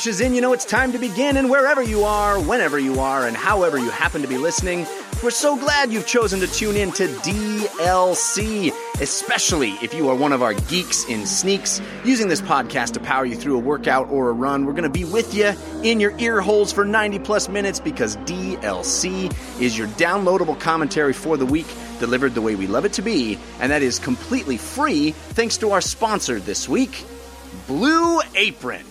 crashes in, you know it's time to begin. And wherever you are, whenever you are, and however you happen to be listening, we're so glad you've chosen to tune in to DLC, especially if you are one of our geeks in sneaks using this podcast to power you through a workout or a run. We're going to be with you in your ear holes for 90 plus minutes because DLC is your downloadable commentary for the week delivered the way we love it to be, and that is completely free thanks to our sponsor this week, Blue Apron.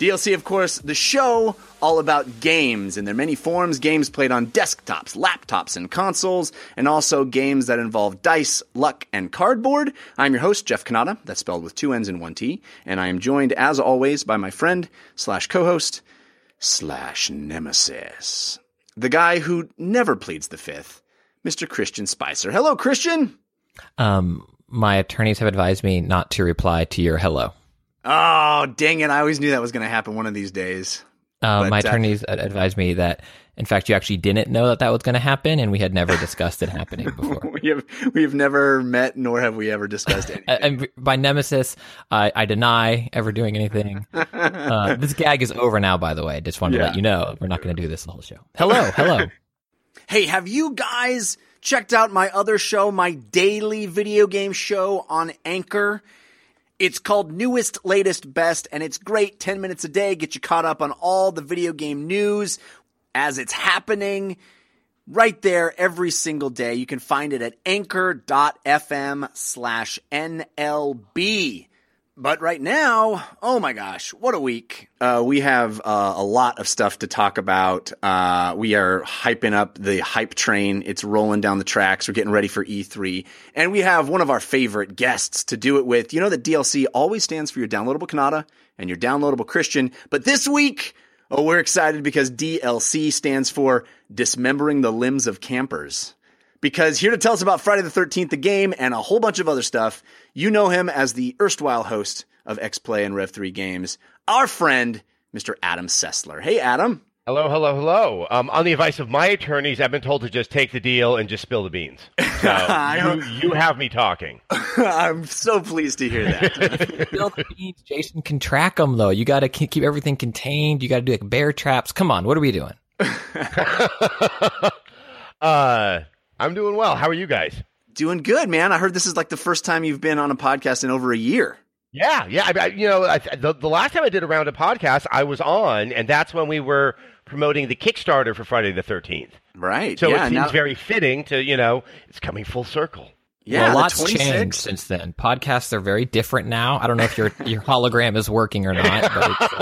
DLC, of course, the show all about games in their many forms games played on desktops, laptops, and consoles, and also games that involve dice, luck, and cardboard. I'm your host, Jeff Cannata, that's spelled with two N's and one T, and I am joined, as always, by my friend slash co host slash nemesis, the guy who never pleads the fifth, Mr. Christian Spicer. Hello, Christian! Um, my attorneys have advised me not to reply to your hello. Oh, dang it. I always knew that was going to happen one of these days. Uh, But, my uh, attorneys ad- advised me that, in fact, you actually didn't know that that was going to happen, and we had never discussed it happening before. we have we've never met nor have we ever discussed anything. Uh, and by nemesis, I, I deny ever doing anything. Uh, this gag is over now, by the way. Just wanted Yeah. to let you know we're not going to do this the whole show. Hello, hello. hey, have you guys checked out my other show, my daily video game show on Anchor? It's called Newest, Latest, Best, and it's great. 10 minutes a day, get you caught up on all the video game news as it's happening. Right there every single day. You can find it at anchor.fm slash NLB. But right now, oh my gosh, what a week. Uh, we have uh, a lot of stuff to talk about. Uh, we are hyping up the hype train. It's rolling down the tracks. We're getting ready for E3. And we have one of our favorite guests to do it with. You know that DLC always stands for your downloadable Cannata and your downloadable Christian. But this week, oh, we're excited because DLC stands for Dismembering the Limbs of Campers because here to tell us about Friday the 13th, the game, and a whole bunch of other stuff, you know him as the erstwhile host of X Play and Rev 3 Games, our friend, Mr. Adam Sessler. Hey, Adam. Hello, hello, hello. Um, on the advice of my attorneys, I've been told to just take the deal and just spill the beans. So you, you have me talking. I'm so pleased to hear that. Bill the beans, Jason can track them though. You got to keep everything contained. You got to do like bear traps. Come on, what are we doing? uh, I'm doing well. How are you guys? Doing good, man. I heard this is like the first time you've been on a podcast in over a year. Yeah, yeah. I, I, you know, I, the, the last time I did a round of podcasts, I was on, and that's when we were promoting the Kickstarter for Friday the 13th. Right. So yeah, it seems now- very fitting to, you know, it's coming full circle. Yeah, well, a lot's changed since then. Podcasts are very different now. I don't know if your your hologram is working or not, but it's,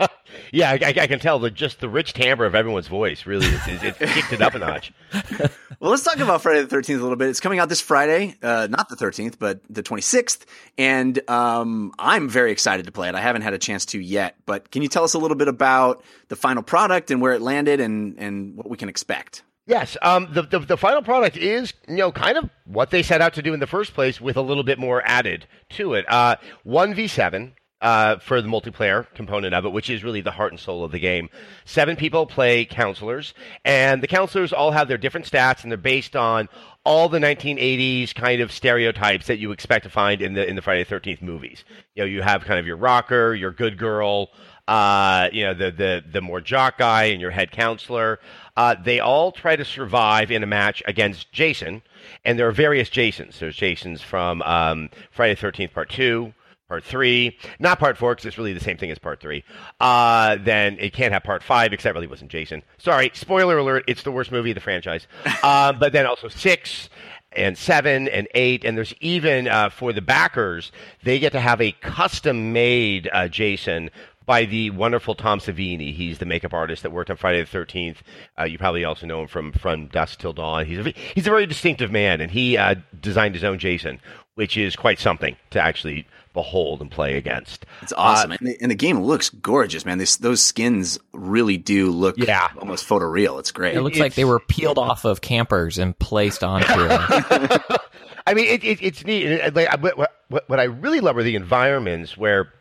uh, Yeah, I, I, I can tell that just the rich timbre of everyone's voice really is, is, it kicked it up a notch. Well, let's talk about Friday the 13th a little bit. It's coming out this Friday, uh, not the 13th, but the 26th. And um, I'm very excited to play it. I haven't had a chance to yet. But can you tell us a little bit about the final product and where it landed and, and what we can expect? Yes, um, the, the the final product is you know kind of what they set out to do in the first place, with a little bit more added to it. Uh, One v seven uh, for the multiplayer component of it, which is really the heart and soul of the game. Seven people play counselors, and the counselors all have their different stats, and they're based on all the 1980s kind of stereotypes that you expect to find in the in the Friday the 13th movies. You know, you have kind of your rocker, your good girl, uh, you know, the, the, the more jock guy and your head counselor. Uh, they all try to survive in a match against Jason, and there are various Jasons. There's Jasons from um, Friday the 13th Part 2, Part 3, not Part 4, because it's really the same thing as Part 3. Uh, then it can't have Part 5, because that really wasn't Jason. Sorry, spoiler alert, it's the worst movie of the franchise. uh, but then also 6, and seven and eight, and there's even uh, for the backers, they get to have a custom made uh, Jason by the wonderful Tom Savini. He's the makeup artist that worked on Friday the Thirteenth. Uh, you probably also know him from From Dusk Till Dawn. He's a, he's a very distinctive man, and he uh, designed his own Jason, which is quite something to actually behold and play against. It's awesome. Uh, and, the, and the game looks gorgeous, man. This, those skins really do look Yeah. almost photoreal. It's great. it looks like they were peeled off of campers and placed onto. I mean, it, it, it's neat. Like, what, what, what I really love are the environments where,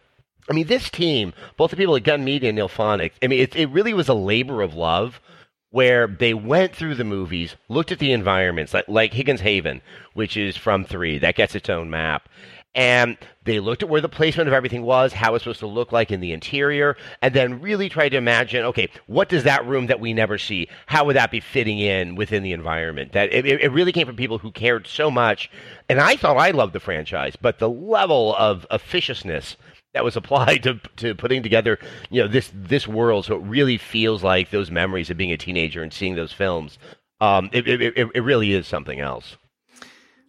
I mean, this team, both the people at Gun Media and IllFonic, I mean, it, it really was a labor of love where they went through the movies, looked at the environments, like, like Higgins Haven, which is from three, that gets its own map. and they looked at where the placement of everything was, how it's supposed to look like in the interior, and then really tried to imagine, okay, what does that room that we never see, how would that be fitting in within the environment? That it, it really came from people who cared so much, and I thought I loved the franchise, but the level of officiousness that was applied to to putting together, you know, this this world, so it really feels like those memories of being a teenager and seeing those films. Um, it, it, it, really is something else.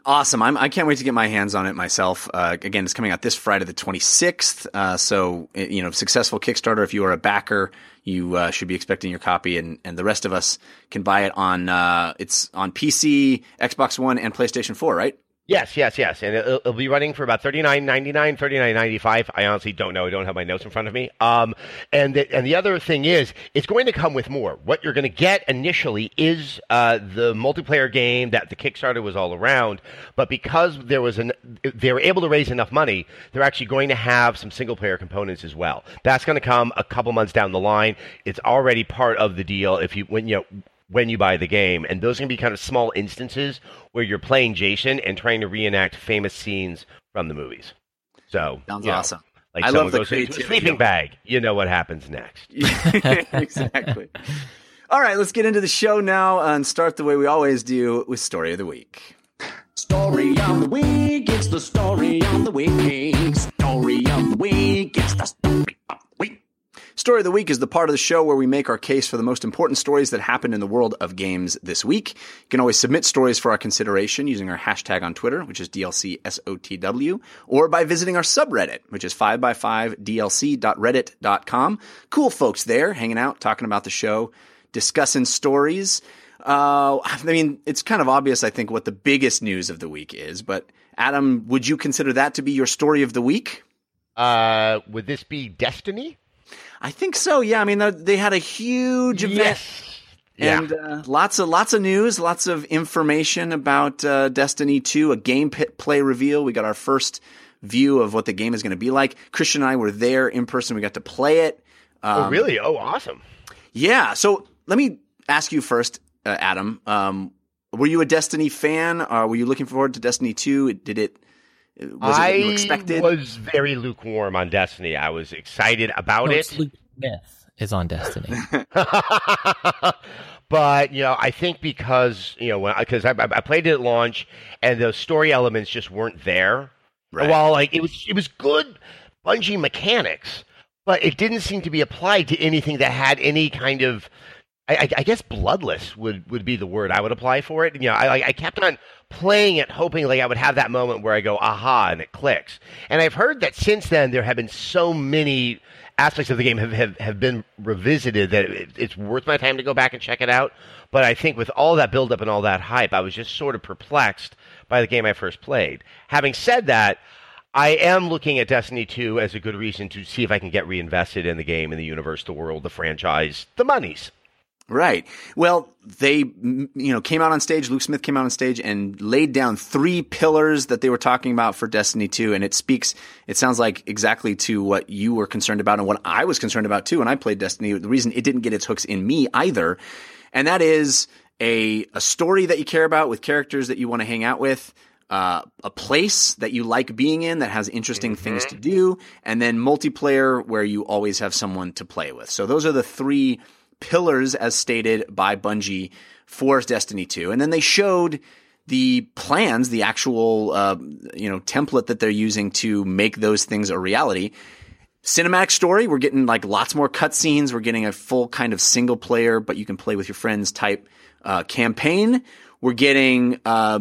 Awesome. I'm, I can not wait to get my hands on it myself. Uh, again, it's coming out this Friday, the 26th. Uh, so, you know, successful Kickstarter. If you are a backer, you uh, should be expecting your copy, and, and the rest of us can buy it on, uh, it's on PC, Xbox One, and PlayStation 4, right? Yes, yes, yes, and it'll, it'll be running for about thirty nine ninety nine, thirty nine ninety five. I honestly don't know. I don't have my notes in front of me. Um, and the, and the other thing is, it's going to come with more. What you're going to get initially is uh, the multiplayer game that the Kickstarter was all around. But because there was an, they were able to raise enough money, they're actually going to have some single player components as well. That's going to come a couple months down the line. It's already part of the deal. If you when you know when you buy the game. And those can be kind of small instances where you're playing Jason and trying to reenact famous scenes from the movies. So sounds awesome. Know, like I love the creativity. sleeping bag. You know what happens next. exactly. All right, let's get into the show now and start the way we always do with story of the week. Story of the week. It's the story of the week. Story of the week. It's the story of the week. Story of the Week is the part of the show where we make our case for the most important stories that happened in the world of games this week. You can always submit stories for our consideration using our hashtag on Twitter, which is DLCSOTW, or by visiting our subreddit, which is 5x5dlc.reddit.com. Cool folks there hanging out, talking about the show, discussing stories. Uh, I mean, it's kind of obvious, I think, what the biggest news of the week is, but Adam, would you consider that to be your story of the week? Uh, would this be Destiny? I think so. Yeah, I mean they had a huge event. Yes. And yeah. uh, lots of lots of news, lots of information about uh, Destiny 2, a gameplay reveal. We got our first view of what the game is going to be like. Christian and I were there in person. We got to play it. Um, oh, really? Oh, awesome. Yeah. So let me ask you first, uh, Adam. Um, were you a Destiny fan? Uh, were you looking forward to Destiny 2? Did it was I it expected? was very lukewarm on Destiny. I was excited about no, it. Luke Smith is on Destiny. but you know, I think because you know, because I, I, played it at launch and the story elements just weren't there. Right. While like it was, it was good Bungie mechanics, but it didn't seem to be applied to anything that had any kind of I, I, guess bloodless would, would be the word I would apply for it. You know, I, I kept on playing it, hoping like I would have that moment where I go, aha, and it clicks. And I've heard that since then there have been so many aspects of the game have, have, have been revisited that it, it's worth my time to go back and check it out. But I think with all that buildup and all that hype, I was just sort of perplexed by the game I first played. Having said that, I am looking at Destiny 2 as a good reason to see if I can get reinvested in the game, in the universe, the world, the franchise, the monies. Right. Well, they, you know, came out on stage. Luke Smith came out on stage and laid down three pillars that they were talking about for Destiny 2. And it speaks, it sounds like exactly to what you were concerned about and what I was concerned about too when I played Destiny. The reason it didn't get its hooks in me either. And that is a, a story that you care about with characters that you want to hang out with. Uh, a place that you like being in that has interesting mm-hmm. things to do, and then multiplayer where you always have someone to play with. So those are the three pillars as stated by Bungie for Destiny 2. And then they showed the plans, the actual uh, you know template that they're using to make those things a reality. Cinematic story, we're getting like lots more cutscenes. We're getting a full kind of single player, but you can play with your friends type uh, campaign. We're getting uh,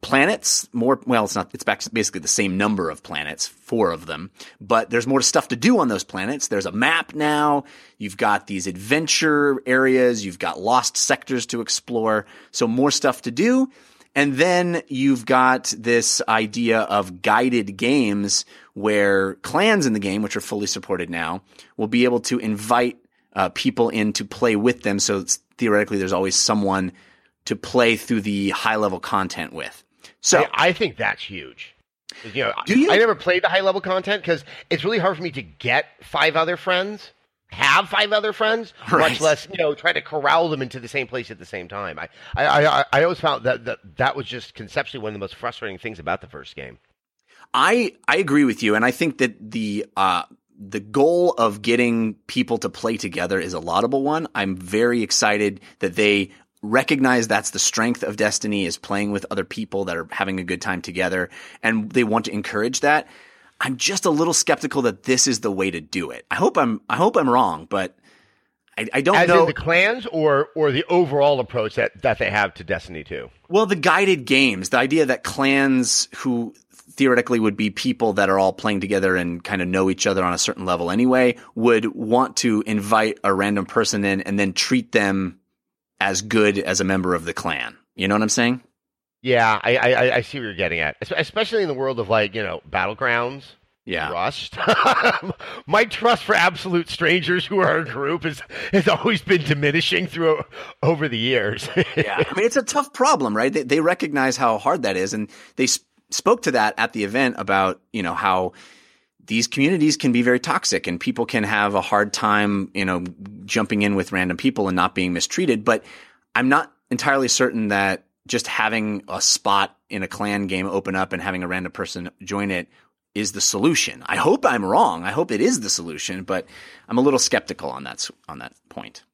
planets more. Well, it's not. It's basically the same number of planets, four of them. But there's more stuff to do on those planets. There's a map now. You've got these adventure areas. You've got lost sectors to explore. So more stuff to do. And then you've got this idea of guided games where clans in the game, which are fully supported now, will be able to invite uh, people in to play with them. So theoretically, there's always someone to play through the high level content with. So I, I think that's huge. You know, you? I never played the high level content because it's really hard for me to get five other friends, have five other friends, right. much less you know try to corral them into the same place at the same time. I I, I, I always found that, that that was just conceptually one of the most frustrating things about the first game. I I agree with you, and I think that the uh, the goal of getting people to play together is a laudable one. I'm very excited that they recognize that's the strength of Destiny is playing with other people that are having a good time together, and they want to encourage that. I'm just a little skeptical that this is the way to do it. I hope I'm I hope I'm wrong, but I, I don't As know in the clans or or the overall approach that, that they have to Destiny 2? Well, the guided games, the idea that clans who theoretically would be people that are all playing together and kind of know each other on a certain level anyway, would want to invite a random person in and then treat them as good as a member of the clan. You know what I'm saying? Yeah, I, I, I see what you're getting at, especially in the world of like you know battlegrounds. Yeah. Trust. My trust for absolute strangers who are a group has has always been diminishing through over the years. yeah, I mean it's a tough problem, right? They, they recognize how hard that is, and they sp- spoke to that at the event about you know how these communities can be very toxic and people can have a hard time, you know, jumping in with random people and not being mistreated. But I'm not entirely certain that just having a spot in a clan game open up and having a random person join it is the solution. I hope I'm wrong. I hope it is the solution, but I'm a little skeptical on that on that point.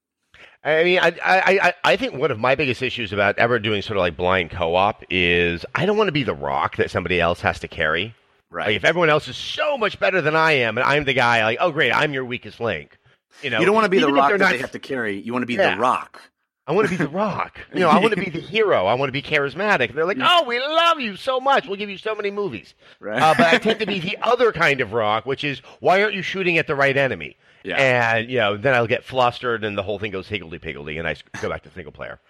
I mean, I, I, I, think one of my biggest issues about ever doing sort of like blind co-op is I don't want to be the rock that somebody else has to carry. Right. Like if everyone else is so much better than I am, and I'm the guy, like, oh great, I'm your weakest link. You know, you don't want to be the rock that not- they have to carry. You want to be Yeah. the rock. I want to be the rock. You know, I want to be the hero. I want to be charismatic. And they're like, oh, we love you so much. We'll give you so many movies. Right. Uh, but I tend to be the other kind of rock, which is why aren't you shooting at the right enemy? Yeah. And you know, then I'll get flustered, and the whole thing goes higgledy piggledy, and I go back to single player.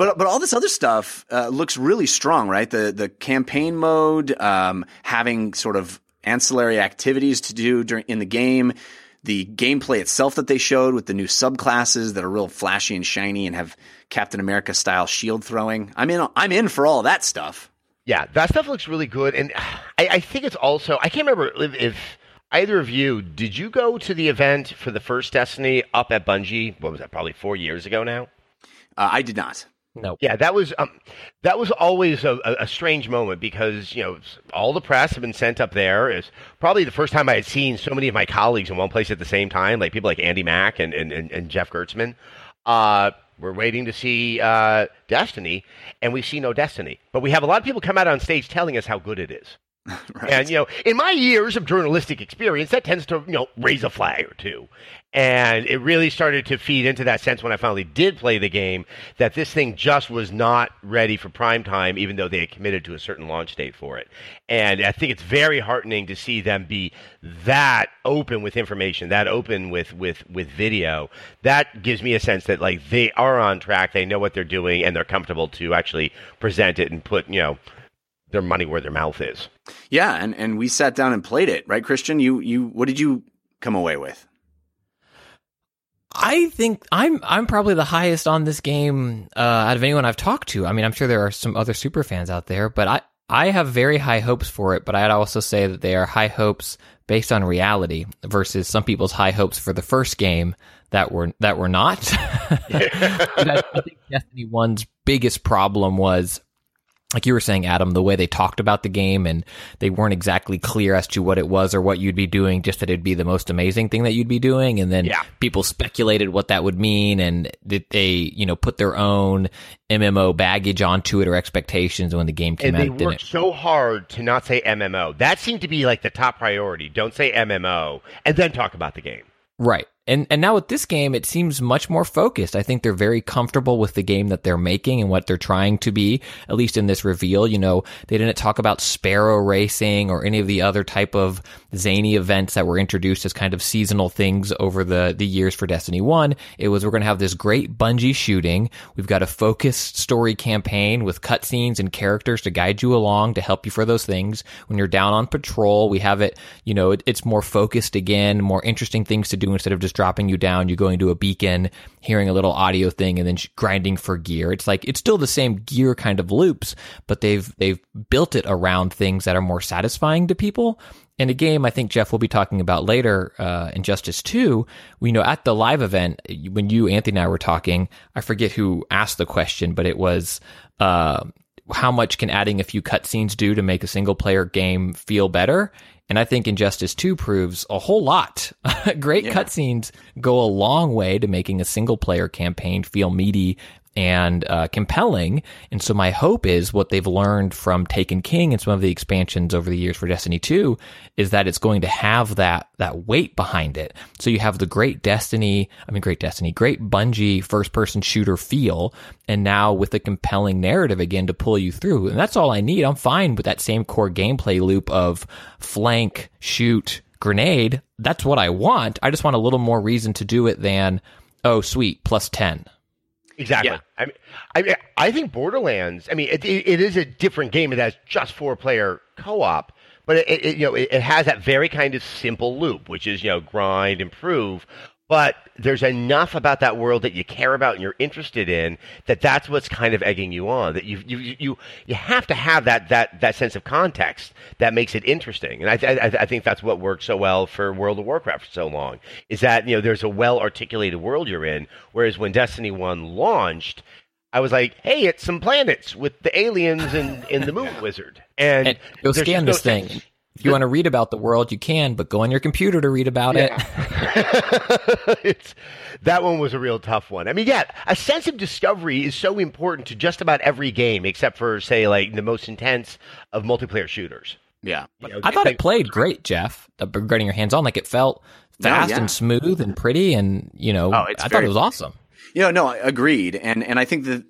But but all this other stuff uh, looks really strong, right? The the campaign mode, um, having sort of ancillary activities to do during in the game, the gameplay itself that they showed with the new subclasses that are real flashy and shiny and have Captain America style shield throwing. I'm in. I'm in for all that stuff. Yeah, that stuff looks really good, and I, I think it's also I can't remember if, if either of you did you go to the event for the first Destiny up at Bungie. What was that? Probably four years ago now. Uh, I did not. No. Yeah, that was um, that was always a, a, strange moment because you know all the press had been sent up there. It's probably the first time I had seen so many of my colleagues in one place at the same time, like people like Andy Mack and and, and, and Jeff Gerstmann. Uh, we're waiting to see uh, Destiny, and we see no Destiny. But we have a lot of people come out on stage telling us how good it is. Right. And you know, in my years of journalistic experience, that tends to you know raise a flag or two. And it really started to feed into that sense when I finally did play the game that this thing just was not ready for prime time, even though they had committed to a certain launch date for it. And I think it's very heartening to see them be that open with information, that open with with with video. That gives me a sense that like they are on track, they know what they're doing, and they're comfortable to actually present it and put you know their money where their mouth is. Yeah, and and we sat down and played it, right, Christian? You you what did you come away with? I think I'm I'm probably the highest on this game uh, out of anyone I've talked to. I mean, I'm sure there are some other super fans out there, but I I have very high hopes for it. But I'd also say that they are high hopes based on reality versus some people's high hopes for the first game that were that were not. I, I think Destiny One's biggest problem was like you were saying, Adam, the way they talked about the game and they weren't exactly clear as to what it was or what you'd be doing, just that it'd be the most amazing thing that you'd be doing. And then Yeah. people speculated what that would mean and that they, you know, put their own MMO baggage onto it or expectations when the game came and out. they worked so hard to not say MMO. That seemed to be like the top priority. Don't say MMO, and then talk about the game. Right. And and now with this game, it seems much more focused. I think they're very comfortable with the game that they're making and what they're trying to be. At least in this reveal, you know, they didn't talk about sparrow racing or any of the other type of zany events that were introduced as kind of seasonal things over the the years for Destiny One. It was we're going to have this great Bungie shooting. We've got a focused story campaign with cutscenes and characters to guide you along to help you for those things. When you're down on patrol, we have it. You know, it, it's more focused again, more interesting things to do instead of just dropping you down. You're going to a beacon, hearing a little audio thing, and then grinding for gear. It's like it's still the same gear kind of loops, but they've they've built it around things that are more satisfying to people. In a game, I think Jeff will be talking about later uh, Injustice Two. We know at the live event when you Anthony and I were talking, I forget who asked the question, but it was. Uh, how much can adding a few cutscenes do to make a single player game feel better? And I think Injustice 2 proves a whole lot. Great yeah. cutscenes go a long way to making a single player campaign feel meaty and uh, compelling. And so my hope is what they've learned from Taken King and some of the expansions over the years for Destiny 2 is that it's going to have that that weight behind it. So you have the great Destiny, I mean great Destiny, great Bungie first person shooter feel and now with a compelling narrative again to pull you through. And that's all I need. I'm fine with that same core gameplay loop of flank, shoot, grenade. That's what I want. I just want a little more reason to do it than oh sweet, plus 10. Exactly. Yeah. I mean, I I think Borderlands. I mean, it, it, it is a different game. It has just four player co op, but it, it you know it, it, has that very kind of simple loop, which is you know grind, improve, but there's enough about that world that you care about and you're interested in that that's what's kind of egging you on that you you you you have to have that that that sense of context that makes it interesting and I, I I think that's what worked so well for World of Warcraft for so long is that you know there's a well articulated world you're in whereas when Destiny 1 launched I was like, "Hey, it's some planets with the aliens and, in the moon wizard." And, and go scan this thing. Sense. If you want to read about the world, you can, but go on your computer to read about yeah. it. it's, that one was a real tough one. I mean, yeah, a sense of discovery is so important to just about every game, except for, say, like the most intense of multiplayer shooters. Yeah. You know, I thought it played great, Jeff. Uh, getting your hands on, like it felt fast no, yeah. and smooth and pretty, and you know, oh, I thought it was awesome. You know, no, agreed. And and I think that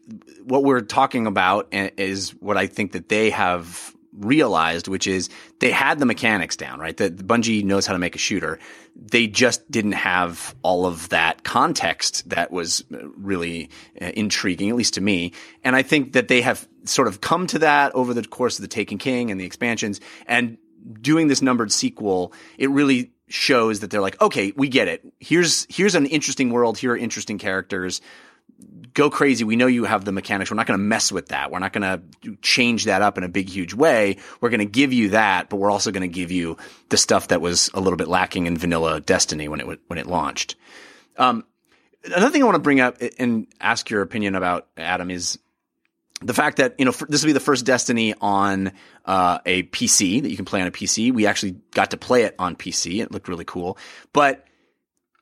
what we're talking about eh, is what I think that they have realized, which is they had the mechanics down, right? That Bungie knows how to make a shooter. They just didn't have all of that context that was really uh, intriguing, at least to me. And I think that they have sort of come to that over the course of the Taken King and the expansions and doing this numbered sequel. It really shows that they're like, okay, we get it. Here's, here's an interesting world. Here are interesting characters go crazy. We know you have the mechanics. We're not going to mess with that. We're not going to change that up in a big, huge way. We're going to give you that, but we're also going to give you the stuff that was a little bit lacking in vanilla Destiny when it when it launched. Um, another thing I want to bring up and ask your opinion about Adam is the fact that you know this will be the first Destiny on uh, a PC that you can play on a PC. We actually got to play it on PC. It looked really cool, but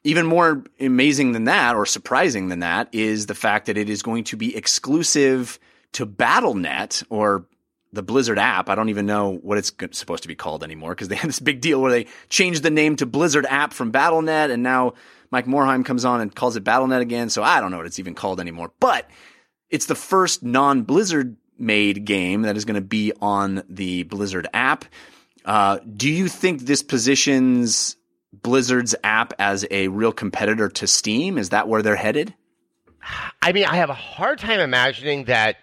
even more amazing than that, or surprising than that, is the fact that it is going to be exclusive to BattleNet or the Blizzard app. I don't even know what it's supposed to be called anymore because they had this big deal where they changed the name to Blizzard app from BattleNet, and now Mike Morhaime comes on and calls it BattleNet again. So I don't know what it's even called anymore. But it's the first non-Blizzard made game that is going to be on the Blizzard app. Uh, do you think this positions Blizzard's app as a real competitor to Steam? Is that where they're headed? I mean, I have a hard time imagining that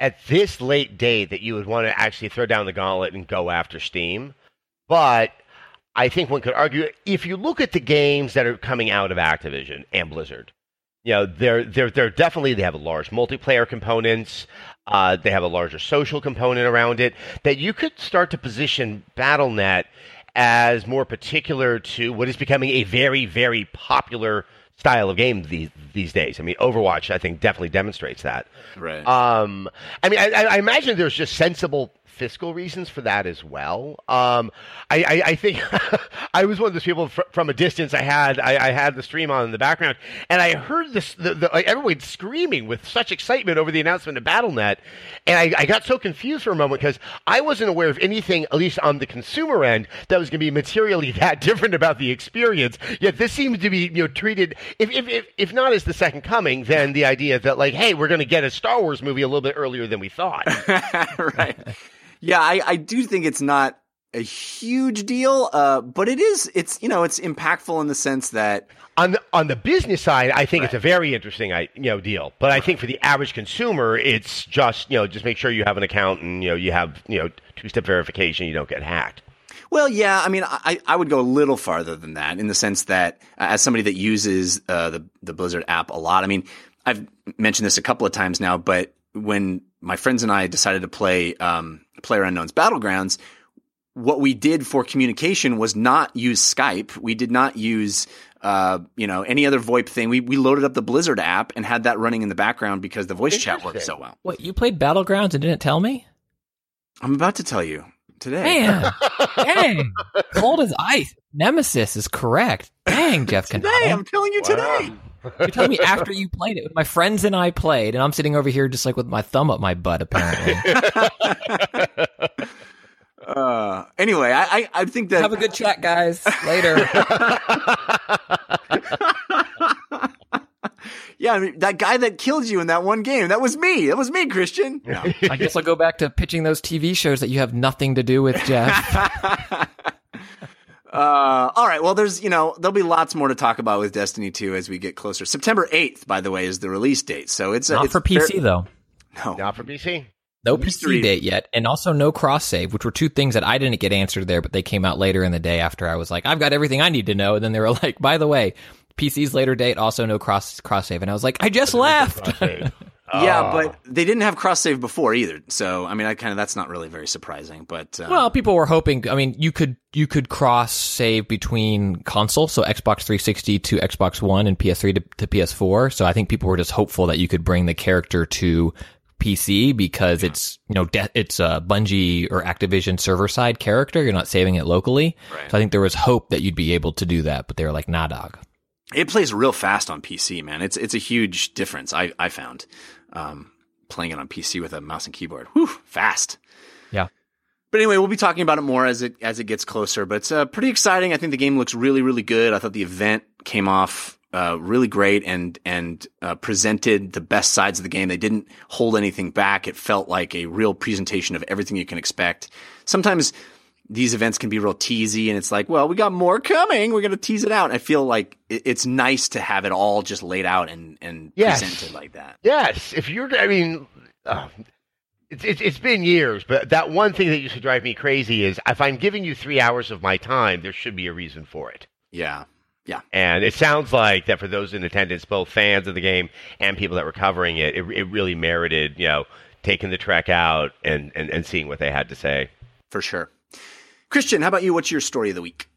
at this late date that you would want to actually throw down the gauntlet and go after Steam. But I think one could argue if you look at the games that are coming out of Activision and Blizzard, you know, they're they're they're definitely they have a large multiplayer components. Uh, they have a larger social component around it that you could start to position BattleNet as more particular to what is becoming a very, very popular style of game these these days. I mean, Overwatch, I think, definitely demonstrates that. Right. Um, I mean, I, I imagine there's just sensible fiscal reasons for that as well. Um, I, I, I, think I was one of those people fr- from a distance. I had I, I, had the stream on in the background, and I heard this the, the, everyone screaming with such excitement over the announcement of BattleNet, and I, I got so confused for a moment because I wasn't aware of anything, at least on the consumer end, that was going to be materially that different about the experience. Yet this seems to be you know treated if if if, if not as the second coming, then the idea that like hey we're going to get a Star Wars movie a little bit earlier than we thought. right. Yeah, I, I do think it's not a huge deal, uh, but it is. It's you know, it's impactful in the sense that on the on the business side, I think right. it's a very interesting you know deal. But I think for the average consumer, it's just you know just make sure you have an account and you know you have you know two step verification, you don't get hacked. Well, yeah, I mean, I, I would go a little farther than that in the sense that uh, as somebody that uses uh, the the Blizzard app a lot, I mean, I've mentioned this a couple of times now, but when my friends and I decided to play um, Player Unknown's Battlegrounds, what we did for communication was not use Skype. We did not use uh, you know, any other VoIP thing. We we loaded up the Blizzard app and had that running in the background because the voice chat worked so well. What you played Battlegrounds and didn't tell me? I'm about to tell you today. Man, dang, cold as ice. Nemesis is correct. Dang, Jeff today, Canada. I'm telling you today. You told me after you played it. My friends and I played, and I'm sitting over here just like with my thumb up my butt. Apparently, Uh, anyway, I, I I think that have a good chat, guys. Later. yeah, I mean, that guy that killed you in that one game, that was me. That was me, Christian. No. I guess I'll go back to pitching those TV shows that you have nothing to do with, Jeff. Uh, all right. Well, there's, you know, there'll be lots more to talk about with Destiny 2 as we get closer. September 8th, by the way, is the release date. So it's Not it's for PC fair- though. No. Not for PC. No Mystery. PC date yet, and also no cross save, which were two things that I didn't get answered there, but they came out later in the day after I was like, I've got everything I need to know. And then they were like, by the way, PC's later date, also no cross cross save. And I was like, I just left. Yeah, Oh. but they didn't have cross save before either. So, I mean, I kind of, that's not really very surprising, but, uh, well, people were hoping. I mean, you could you could cross save between console, so Xbox 360 to Xbox One and PS3 to, to PS4. So I think people were just hopeful that you could bring the character to PC because it's you know de- it's a Bungie or Activision server side character. You're not saving it locally. Right. So I think there was hope that you'd be able to do that, but they were like, nah, dog. it plays real fast on PC, man. It's, it's a huge difference. I, I found, um, playing it on PC with a mouse and keyboard. Whew, fast. Yeah. But anyway, we'll be talking about it more as it as it gets closer. But it's uh, pretty exciting. I think the game looks really, really good. I thought the event came off uh, really great and and uh, presented the best sides of the game. They didn't hold anything back. It felt like a real presentation of everything you can expect. Sometimes these events can be real teasy, and it's like, well, we got more coming. We're going to tease it out. I feel like it's nice to have it all just laid out and and Yes. presented like that. Yes, if you're, I mean, uh, it's, it's it's been years, but that one thing that used to drive me crazy is if I'm giving you three hours of my time, there should be a reason for it. Yeah. Yeah, And it sounds like that for those in attendance, both fans of the game and people that were covering it, it, it really merited, you know, taking the trek out and, and, and seeing what they had to say. for sure. Christian, how about you? What's your story of the week?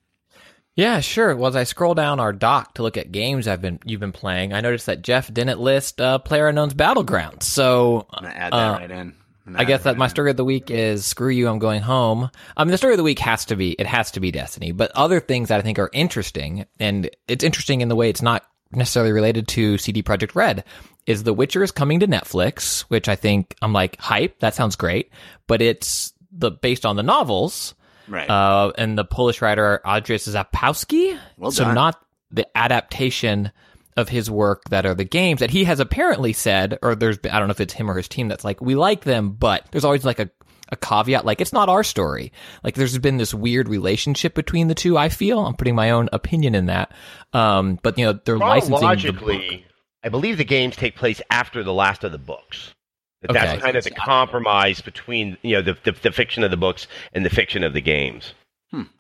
Yeah, sure. Well, as I scroll down our doc to look at games I've been you've been playing, I noticed that Jeff didn't list uh, Player Unknown's Battlegrounds. So I'm gonna add that Uh, right in. I guess that my story of the week is screw you, I'm going home. I mean, the story of the week has to be it has to be Destiny, but other things that I think are interesting, and it's interesting in the way it's not necessarily related to CD Projekt Red, is The Witcher is coming to Netflix, which I think I'm like hype. That sounds great, but it's the based on the novels, right. uh, and the Polish writer Andrzej Sapkowski. Well so not the adaptation of his work that are the games that he has apparently said, or there's I don't know if it's him or his team that's like we like them, but there's always like a a caveat like it's not our story. Like there's been this weird relationship between the two. I feel I'm putting my own opinion in that. Um, but you know they're licensing the book. I believe the games take place after the last of the books. That Okay. That's kind of the compromise between you know the, the the fiction of the books and the fiction of the games.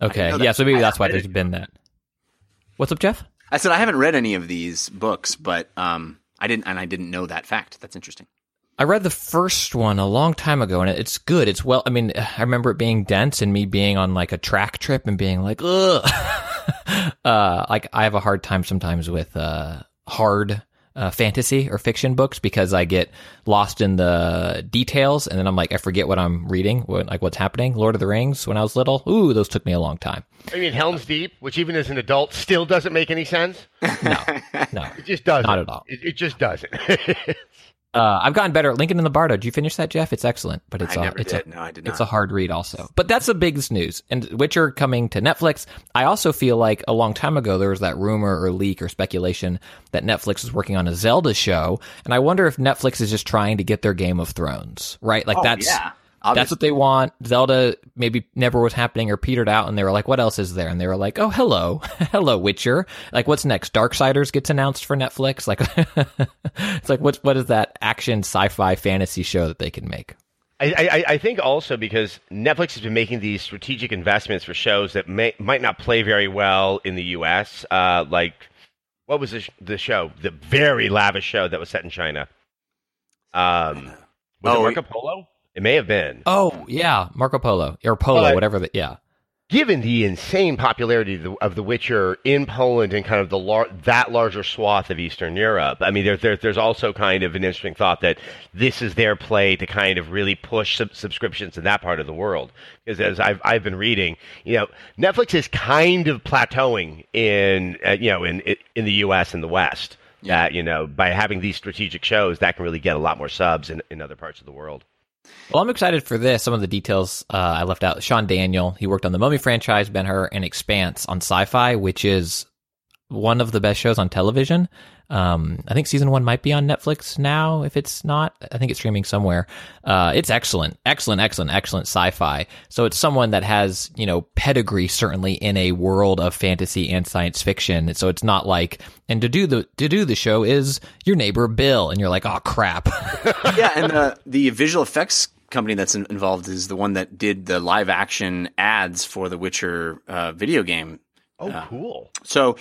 Okay, know yeah. So maybe that's why there's been that. What's up, Jeff? I said I haven't read any of these books, but um, I didn't, and I didn't know that fact. That's interesting. I read the first one a long time ago, and it's good. It's well. I mean, I remember it being dense and me being on like a track trip and being like, ugh. uh, like I have a hard time sometimes with uh, hard uh, fantasy or fiction books because I get lost in the details, and then I'm like, I forget what I'm reading, what, like what's happening. Lord of the Rings when I was little, ooh, those took me a long time. I mean, Helm's Deep, which even as an adult still doesn't make any sense. No, no. It just doesn't. Not at all. It, it just doesn't. Uh, I've gotten better at Lincoln in the Bardo. Did you finish that, Jeff? It's excellent, but it's I a, never it's did. a no, I did not. It's a hard read also. But that's the biggest news. And Witcher coming to Netflix. I also feel like a long time ago there was that rumor or leak or speculation that Netflix was working on a Zelda show. And I wonder if Netflix is just trying to get their Game of Thrones, right? Like Oh, that's yeah. That's what they want. Zelda maybe never was happening or petered out and they were like, what else is there? And they were like, oh, hello. hello, Witcher. Like what's next? Darksiders gets announced for Netflix. Like it's like what's what is that action sci-fi fantasy show that they can make? I, I, I think also because Netflix has been making these strategic investments for shows that may, might not play very well in the U.S. Uh, like, what was the, sh- the show? The very lavish show that was set in China. Um, was Oh, it Marco Polo? It may have been. Oh yeah, Marco Polo or Polo, But- whatever. The, yeah, given the insane popularity of the, of the, Witcher in Poland and kind of the lar- that larger swath of Eastern Europe, I mean, there's there, there's also kind of an interesting thought that this is their play to kind of really push sub- subscriptions in that part of the world. Because as I've I've been reading, you know, Netflix is kind of plateauing in uh, you know in in the U.S. and the West. Yeah. That you know, by having these strategic shows, that can really get a lot more subs in, in other parts of the world. Well, I'm excited for this. Some of the details uh, I left out. Sean Daniel, he worked on the Mummy franchise, Ben Hur, and Expanse on Sci-Fi, which is one of the best shows on television. Um, I think season one might be on Netflix now. If it's not, I think it's streaming somewhere. Uh, it's excellent, excellent, excellent, excellent sci-fi. So it's someone that has, you know, pedigree certainly in a world of fantasy and science fiction. So it's not like, and to do the, to do the show is your neighbor Bill. And you're like, oh crap. yeah. And the, the visual effects company that's involved is the one that did the live action ads for the Witcher uh, video game. Oh, uh, cool. So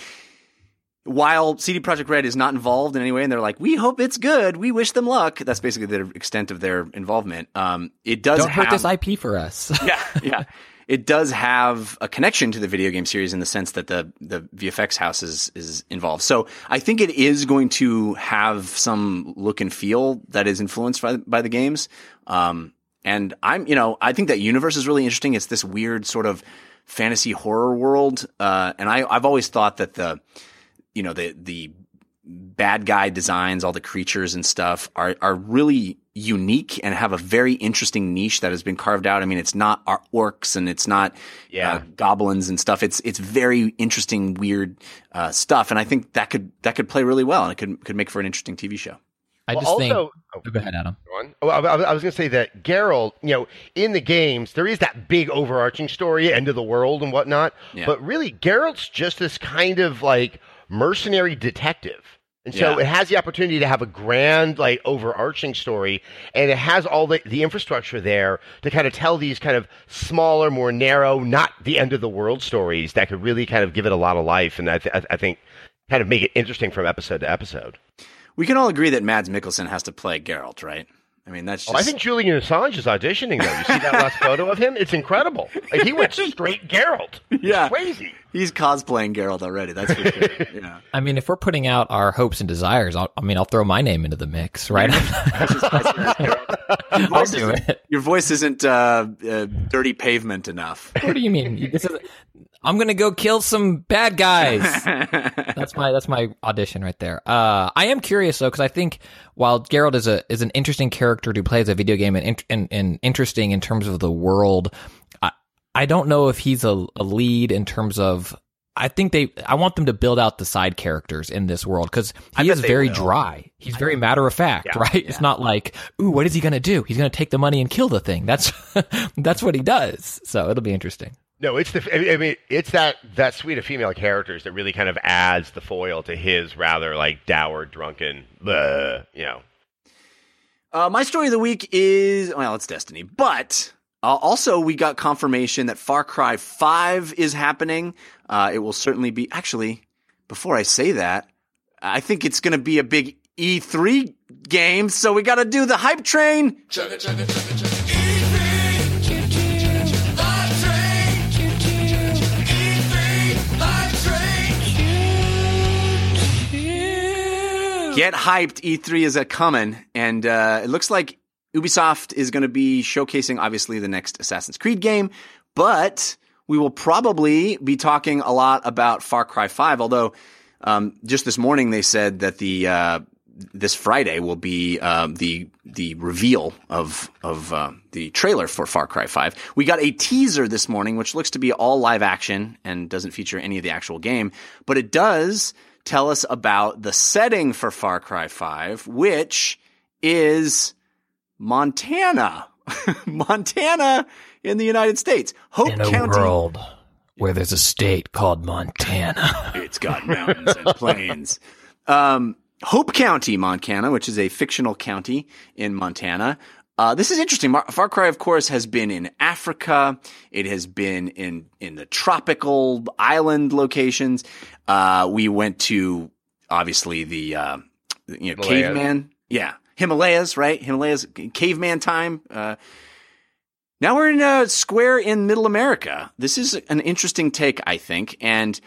while CD Projekt Red is not involved in any way, and they're like, "We hope it's good. We wish them luck." That's basically the extent of their involvement. Um, it does don't have, hurt this IP for us. yeah, yeah. It does have a connection to the video game series in the sense that the the VFX house is is involved. So I think it is going to have some look and feel that is influenced by by the games. Um, and I'm, you know, I think that universe is really interesting. It's this weird sort of fantasy horror world, uh, and I I've always thought that the you know the the bad guy designs, all the creatures and stuff are are really unique and have a very interesting niche that has been carved out. I mean, it's not orcs and it's not yeah. uh, goblins and stuff. It's it's very interesting, weird uh, stuff, and I think that could that could play really well and it could could make for an interesting TV show. I just also, think. Oh, go ahead, Adam. Go I, I was going to say that Geralt, you know, in the games, there is that big overarching story, end of the world and whatnot. Yeah. But really, Geralt's just this kind of like mercenary detective. And so yeah. it has the opportunity to have a grand, like, overarching story, and it has all the, the infrastructure there to kind of tell these kind of smaller, more narrow, not the end of the world stories that could really kind of give it a lot of life, and I, th- I think kind of make it interesting from episode to episode. We can all agree that Mads Mikkelsen has to play Geralt, right? I mean, that's. Just... Oh, I think Julian Assange is auditioning though. You see that last photo of him? It's incredible. Like, he went straight Geralt. It's yeah, crazy. He's cosplaying Geralt already. That's for sure. Yeah. I mean, if we're putting out our hopes and desires, I'll, i mean, I'll throw my name into the mix, right? your, voice your voice isn't uh, uh, dirty pavement enough. What do you mean? This is I'm gonna go kill some bad guys. that's my that's my audition right there. Uh, I am curious though because I think while Geralt is a is an interesting character to play as a video game and and, and interesting in terms of the world, I I don't know if he's a, a lead in terms of. I think they. I want them to build out the side characters in this world because he is very will. dry. He's very matter of fact, yeah, right? Yeah. It's not like, ooh, what is he going to do? He's going to take the money and kill the thing. That's that's what he does. So it'll be interesting. No, it's the. I mean, it's that that suite of female characters that really kind of adds the foil to his rather like dour, drunken, uh, you know. Uh, my story of the week is well, it's Destiny, but uh, also we got confirmation that Far Cry Five is happening. Uh, it will certainly be. Actually, before I say that, I think it's going to be a big E3 game, so we got to do the hype train. Chugga, chugga, chugga, Get hyped! E3 is a coming, and uh, it looks like Ubisoft is going to be showcasing obviously the next Assassin's Creed game, but we will probably be talking a lot about Far Cry 5. Although um, just this morning they said that the uh, this Friday will be uh, the the reveal of of uh, the trailer for Far Cry 5. We got a teaser this morning, which looks to be all live action and doesn't feature any of the actual game, but it does tell us about the setting for Far Cry 5, which is Montana. Montana in the United States. Hope in a County. world where there's a state called Montana. it's got mountains and plains. Um, Hope County, Montana, which is a fictional county in Montana, uh, this is interesting. Far Cry, of course, has been in Africa. It has been in in the tropical island locations. Uh, we went to obviously the uh, you know caveman, yeah, Himalayas, right? Himalayas, caveman time. Uh, Now we're in a square in Middle America. This is an interesting take, I think, and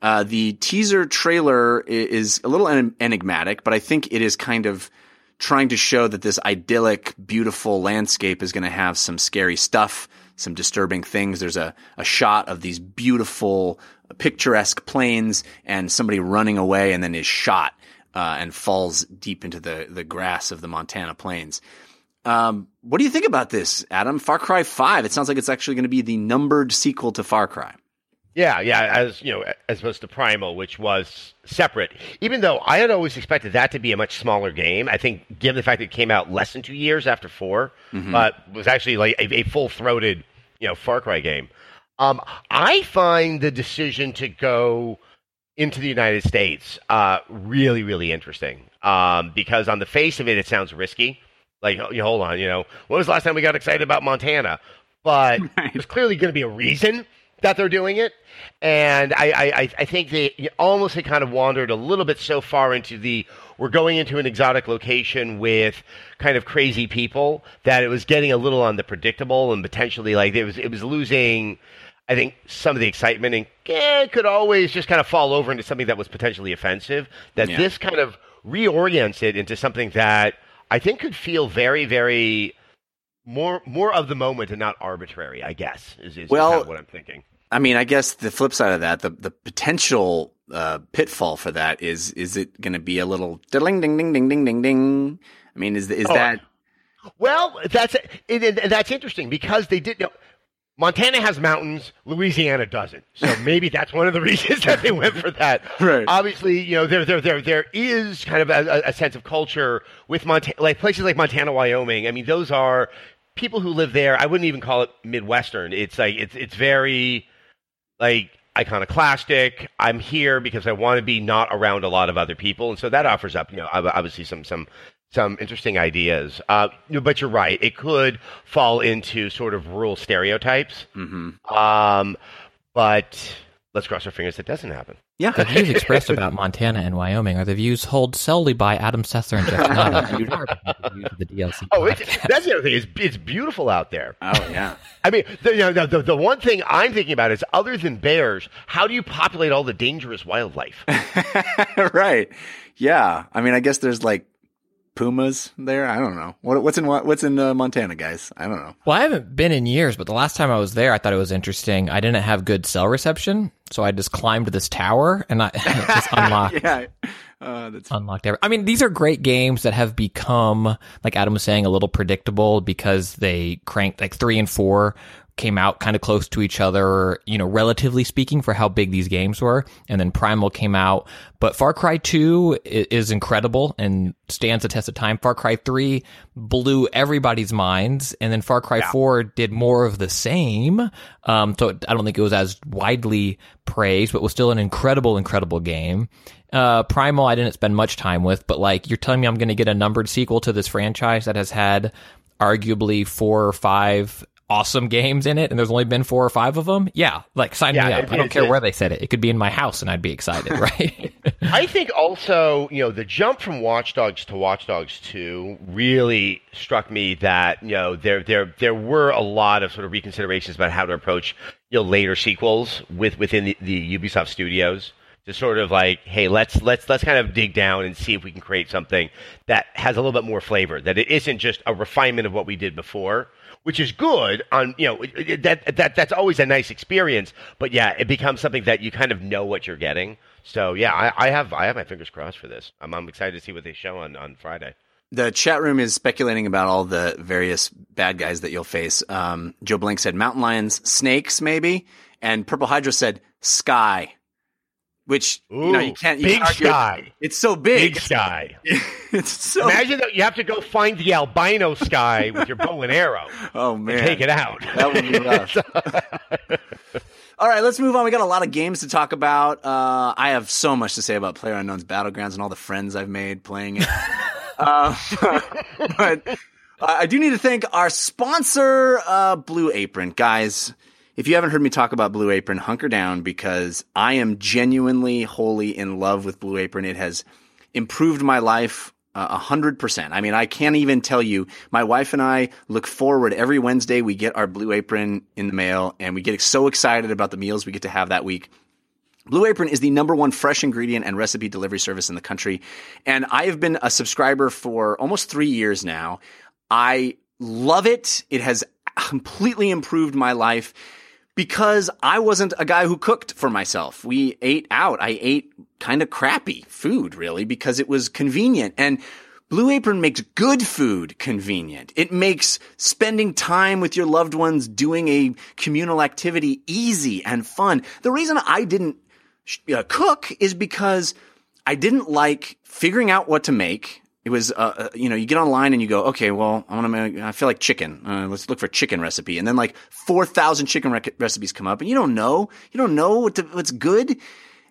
uh, the teaser trailer is a little enigmatic, but I think it is kind of trying to show that this idyllic, beautiful landscape is going to have some scary stuff, some disturbing things. There's a, a shot of these beautiful, picturesque plains and somebody running away and then is shot uh, and falls deep into the, the grass of the Montana plains. Um, what do you think about this, Adam? Far Cry 5. It sounds like it's actually going to be the numbered sequel to Far Cry. Yeah, yeah, as you know, as opposed to Primal, which was separate. Even though I had always expected that to be a much smaller game, I think given the fact that it came out less than two years after 4 mm-hmm. but was actually like a, a full throated, you know, Far Cry game. Um, I find the decision to go into the United States uh, really, really interesting um, because on the face of it, it sounds risky. Like, you hold on, you know, when was the last time we got excited about Montana? But right. there's clearly going to be a reason that they're doing it. And I, I, I think they almost had kind of wandered a little bit so far into the we're going into an exotic location with kind of crazy people that it was getting a little on the predictable and potentially like it was it was losing I think some of the excitement and eh, could always just kind of fall over into something that was potentially offensive. That yeah. this kind of reorients it into something that I think could feel very, very more more of the moment and not arbitrary. I guess is, is well, kind of what I'm thinking. I mean, I guess the flip side of that, the the potential uh, pitfall for that is is it going to be a little ding ding ding ding ding ding ding? I mean, is is oh, that? Well, that's it, it, that's interesting because they did. You know, Montana has mountains, Louisiana doesn't. So maybe that's one of the reasons that they went for that. right. Obviously, you know, there there there there is kind of a, a sense of culture with Montana, like places like Montana, Wyoming. I mean, those are people who live there. I wouldn't even call it Midwestern. It's like it's it's very like iconoclastic. I'm here because I want to be not around a lot of other people, and so that offers up, you know, obviously some some some interesting ideas. Uh, but you're right; it could fall into sort of rural stereotypes. Mm-hmm. Um, but let's cross our fingers that doesn't happen. Yeah. The views expressed about Montana and Wyoming are the views held solely by Adam Sessler and Jeff Cannata. the DLC. Oh, that's the other thing. It's, it's beautiful out there. Oh, yeah. I mean, the, you know, the, the one thing I'm thinking about is other than bears, how do you populate all the dangerous wildlife? right. Yeah. I mean, I guess there's like pumas there. I don't know what, what's in what's in uh, Montana, guys. I don't know. Well, I haven't been in years, but the last time I was there, I thought it was interesting. I didn't have good cell reception, so I just climbed this tower and I just unlocked. yeah. Uh, that's unlocked every- I mean, these are great games that have become, like Adam was saying, a little predictable because they cranked like three and four came out kind of close to each other, you know, relatively speaking for how big these games were. And then Primal came out, but Far Cry 2 is incredible and stands the test of time. Far Cry 3 blew everybody's minds. And then Far Cry yeah. 4 did more of the same. Um, so I don't think it was as widely praised, but was still an incredible, incredible game. Uh, Primal, I didn't spend much time with, but like, you're telling me I'm going to get a numbered sequel to this franchise that has had arguably four or five awesome games in it and there's only been four or five of them, yeah, like sign yeah, me up. It, I don't care it, where they said it. It could be in my house and I'd be excited, right? I think also, you know, the jump from Watch Dogs to Watch Dogs 2 really struck me that, you know, there there there were a lot of sort of reconsiderations about how to approach, you know, later sequels with within the, the Ubisoft studios to sort of like, hey, let's let's let's kind of dig down and see if we can create something that has a little bit more flavor. That it isn't just a refinement of what we did before, which is good on you know that that that's always a nice experience. But yeah, it becomes something that you kind of know what you're getting. So yeah, I, I have I have my fingers crossed for this. I'm, I'm excited to see what they show on on Friday. The chat room is speculating about all the various bad guys that you'll face. Um, Joe Blank said mountain lions, snakes, maybe, and Purple Hydra said sky which Ooh, you know you can't you big can't sky. It's so big. Big sky. it's so. Imagine that you have to go find the albino sky with your bow and arrow. Oh man, take it out. That would be rough. All right, let's move on. We got a lot of games to talk about. Uh, I have so much to say about Player Unknown's Battlegrounds and all the friends I've made playing it. uh, but uh, I do need to thank our sponsor, uh, Blue Apron, guys if you haven't heard me talk about Blue Apron, hunker down because I am genuinely wholly in love with Blue Apron. It has improved my life uh, A hundred percent. I mean, I can't even tell you. My wife and I look forward every Wednesday. We get our Blue Apron in the mail, and we get so excited about the meals we get to have that week. Blue Apron is the number one fresh ingredient and recipe delivery service in the country, and I have been a subscriber for almost three years now. I love it. It has completely improved my life because I wasn't a guy who cooked for myself. We ate out. I ate kind of crappy food, really, because it was convenient. And Blue Apron makes good food convenient. It makes spending time with your loved ones doing a communal activity easy and fun. The reason I didn't uh, cook is because I didn't like figuring out what to make it was, uh, uh, you know, you get online and you go, okay, well, I want to I feel like chicken. Uh, let's look for chicken recipe. And then like 4,000 chicken rec- recipes come up and you don't know, you don't know what to, what's good.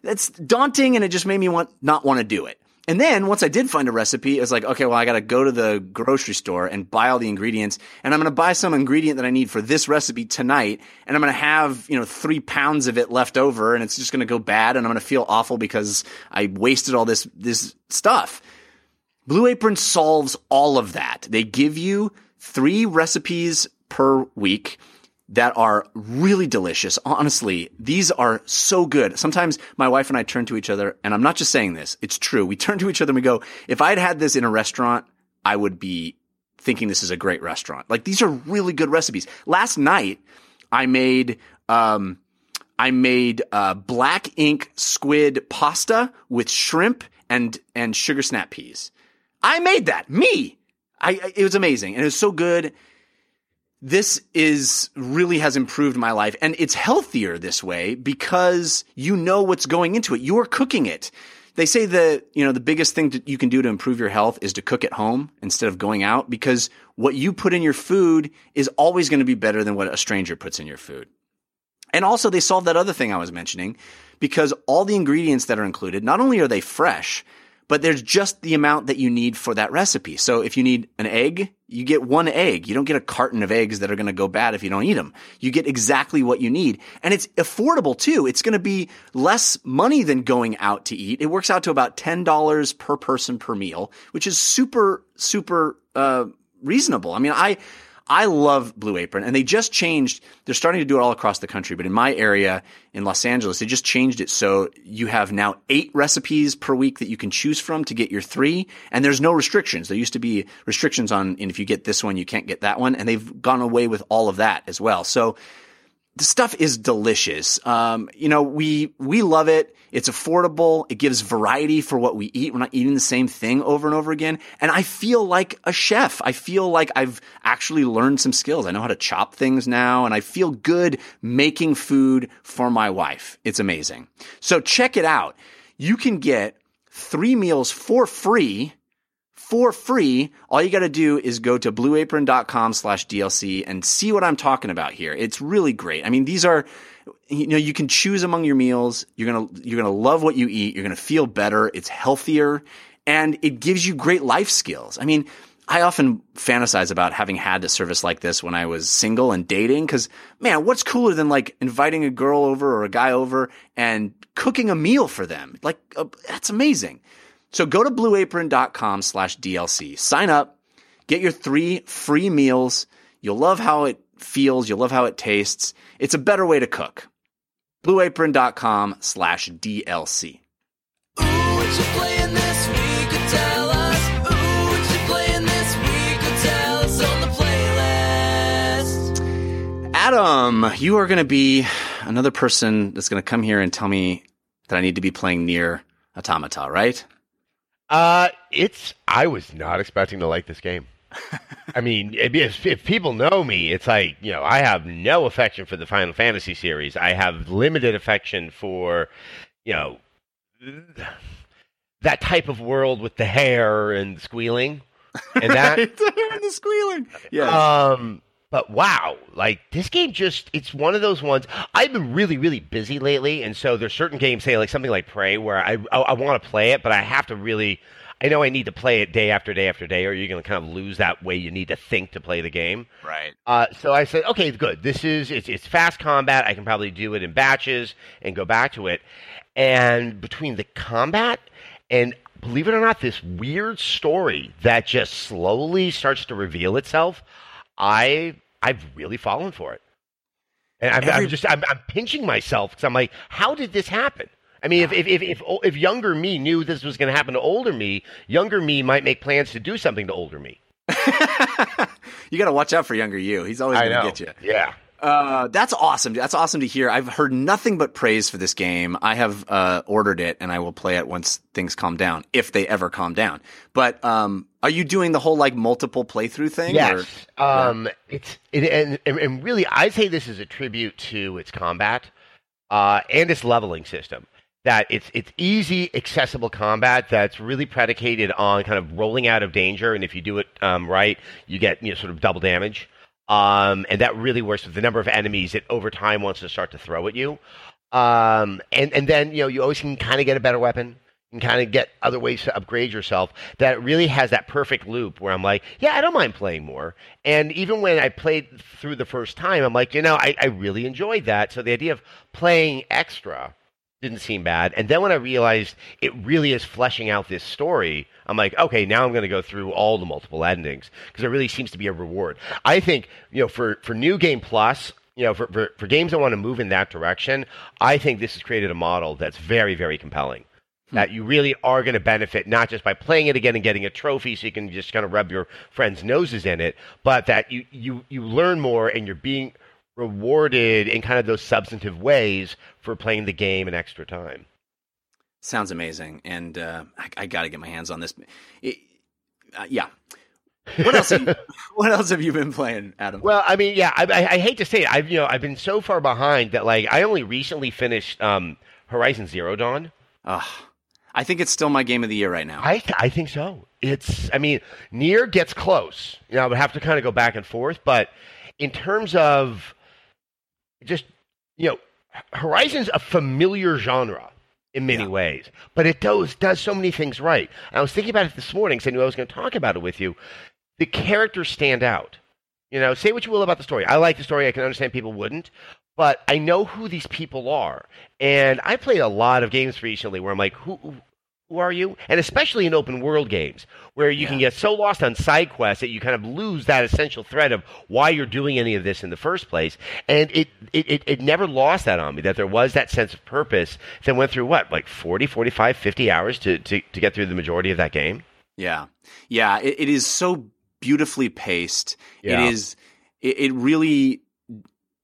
That's daunting and it just made me want, not want to do it. And then once I did find a recipe, I was like, okay, well, I got to go to the grocery store and buy all the ingredients. And I'm going to buy some ingredient that I need for this recipe tonight. And I'm going to have, you know, three pounds of it left over and it's just going to go bad. And I'm going to feel awful because I wasted all this, this stuff. Blue Apron solves all of that. They give you three recipes per week that are really delicious. Honestly, these are so good. Sometimes my wife and I turn to each other, and I'm not just saying this, it's true. We turn to each other and we go, if I had had this in a restaurant, I would be thinking this is a great restaurant. Like these are really good recipes. Last night, I made, um, I made uh, black ink squid pasta with shrimp and and sugar snap peas. I made that. Me. I, it was amazing and it was so good. This is really has improved my life and it's healthier this way because you know what's going into it. You're cooking it. They say that, you know, the biggest thing that you can do to improve your health is to cook at home instead of going out because what you put in your food is always going to be better than what a stranger puts in your food. And also they solve that other thing I was mentioning because all the ingredients that are included, not only are they fresh, but there's just the amount that you need for that recipe. So if you need an egg, you get one egg. You don't get a carton of eggs that are going to go bad if you don't eat them. You get exactly what you need. And it's affordable too. It's going to be less money than going out to eat. It works out to about $10 per person per meal, which is super, super, uh, reasonable. I mean, I, I love Blue Apron, and they just changed. They're starting to do it all across the country, but in my area in Los Angeles, they just changed it so you have now eight recipes per week that you can choose from to get your three, and there's no restrictions. There used to be restrictions on, and if you get this one, you can't get that one, and they've gone away with all of that as well. So the stuff is delicious. Um, you know, we we love it. It's affordable. It gives variety for what we eat. We're not eating the same thing over and over again. And I feel like a chef. I feel like I've actually learned some skills. I know how to chop things now, and I feel good making food for my wife. It's amazing. So check it out. You can get three meals for free for free. All you got to do is go to blueapron.com slash DLC and see what I'm talking about here. It's really great. I mean, these are, you know, you can choose among your meals. You're going to, you're going to love what you eat. You're going to feel better. It's healthier and it gives you great life skills. I mean, I often fantasize about having had a service like this when I was single and dating. Cause man, what's cooler than like inviting a girl over or a guy over and cooking a meal for them? Like, uh, that's amazing. So go to blueapron.com slash DLC. Sign up, get your three free meals. You'll love how it feels. You'll love how it tastes. It's a better way to cook. blueapron.com slash DLC. Adam, you are going to be another person that's going to come here and tell me that I need to be playing NieR Automata, right? Uh, it's. I was not expecting to like this game. I mean, if, if people know me, it's like you know I have no affection for the Final Fantasy series. I have limited affection for, you know, that type of world with the hair and squealing, and that the hair and the squealing. Yeah. Um, but wow, like this game just it's one of those ones I've been really really busy lately and so there's certain games say like something like Prey where I I, I want to play it but I have to really I know I need to play it day after day after day or you're going to kind of lose that way you need to think to play the game. Right. Uh, so I said okay, good. This is it's it's fast combat. I can probably do it in batches and go back to it. And between the combat and believe it or not, this weird story that just slowly starts to reveal itself, I I've really fallen for it. And I'm, Every... I'm just I'm, I'm pinching myself because I'm like, how did this happen? I mean, if, if, if, if, if younger me knew this was going to happen to older me, younger me might make plans to do something to older me. you got to watch out for younger you. He's always going to get you. Yeah. Uh, that's awesome. That's awesome to hear. I've heard nothing but praise for this game. I have uh, ordered it, and I will play it once things calm down, if they ever calm down. But um, are you doing the whole like multiple playthrough thing? Yes. Or? Um. It's it, and, and really, I say this is a tribute to its combat uh, and its leveling system that it's it's easy, accessible combat that's really predicated on kind of rolling out of danger, and if you do it um, right, you get you know sort of double damage, um, and that really works with the number of enemies that over time wants to start to throw at you, um, and and then you know you always can kind of get a better weapon. And kind of get other ways to upgrade yourself. That really has that perfect loop where I'm like, yeah, I don't mind playing more. And even when I played through the first time, I'm like, you know, I, I really enjoyed that. So the idea of playing extra didn't seem bad. And then when I realized it really is fleshing out this story, I'm like, okay, now I'm going to go through all the multiple endings because it really seems to be a reward. I think, you know, for, for New Game Plus, you know, for, for, for games that want to move in that direction, I think this has created a model that's very, very compelling. Hmm. That you really are going to benefit not just by playing it again and getting a trophy so you can just kind of rub your friends' noses in it, but that you, you, you learn more and you're being rewarded in kind of those substantive ways for playing the game an extra time. Sounds amazing, and uh, I, I got to get my hands on this. It, uh, yeah. What else? Have you, what else have you been playing, Adam? Well, I mean, yeah, I, I, I, hate to say it, I've you know I've been so far behind that like I only recently finished um, Horizon Zero Dawn. Uh, I think it's still my game of the year right now. I I think so. It's I mean, Nier gets close. You know, I would have to kind of go back and forth, but in terms of just you know, Horizon's a familiar genre in many yeah. ways, but it does does so many things right. And I was thinking about it this morning, saying I was going to talk about it with you. The characters stand out. You know, say what you will about the story. I like the story. I can understand people wouldn't, but I know who these people are. And I played a lot of games recently where I'm like, who who are you? And especially in open world games, where you yeah. can get so lost on side quests that you kind of lose that essential thread of why you're doing any of this in the first place. And it, it, it, never lost that on me, that there was that sense of purpose that went through what, like 40, 45, 50 hours to, to, to get through the majority of that game? Yeah. Yeah. it, it is so beautifully paced. Yeah. It is, it, it really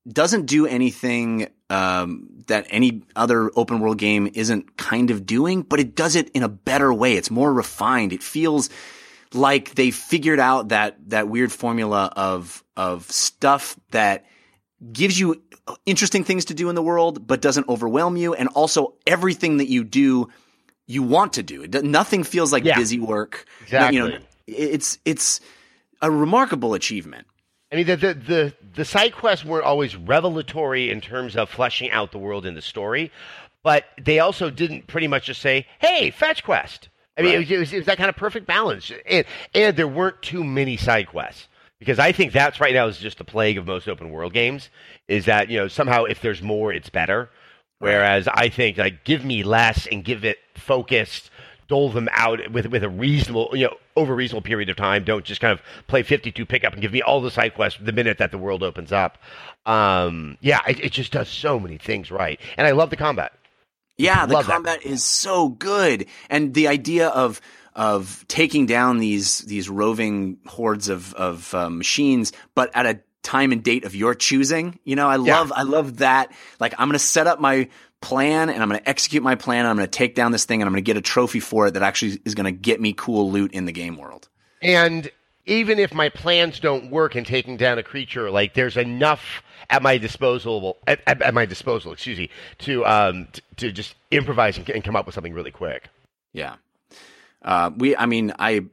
doesn't do anything um, that any other open world game isn't kind of doing, but it does it in a better way. It's more refined. It feels like they figured out that that weird formula of of stuff that gives you interesting things to do in the world, but doesn't overwhelm you, and also everything that you do, you want to do. Nothing feels like yeah. busy work. Exactly. You know, it's it's a remarkable achievement. I mean, the, the, the, the side quests weren't always revelatory in terms of fleshing out the world in the story, but they also didn't pretty much just say, hey, fetch quest. I mean, right. it, was, it, was, it, was, that kind of perfect balance. And, and there weren't too many side quests. Because I think that's right now is just the plague of most open world games, is that, you know, somehow if there's more, it's better. Whereas I think, like, give me less and give it focused dole them out with with a reasonable, you know, over a reasonable period of time. Don't just kind of play 52 pickup and give me all the side quests the minute that the world opens up. Um, yeah, it, it just does so many things right, and I love the combat. Yeah, the combat that. is so good, and the idea of of taking down these these roving hordes of of uh, machines, but at a time and date of your choosing. You know, I love yeah. I love that. Like I'm going to set up my plan and I'm going to execute my plan and I'm going to take down this thing and I'm going to get a trophy for it that actually is going to get me cool loot in the game world. And even if my plans don't work in taking down a creature, like there's enough at my disposal at, at, at my disposal, excuse me, to um t- to just improvise and, and, come up with something really quick. Yeah. Uh, we, I mean, I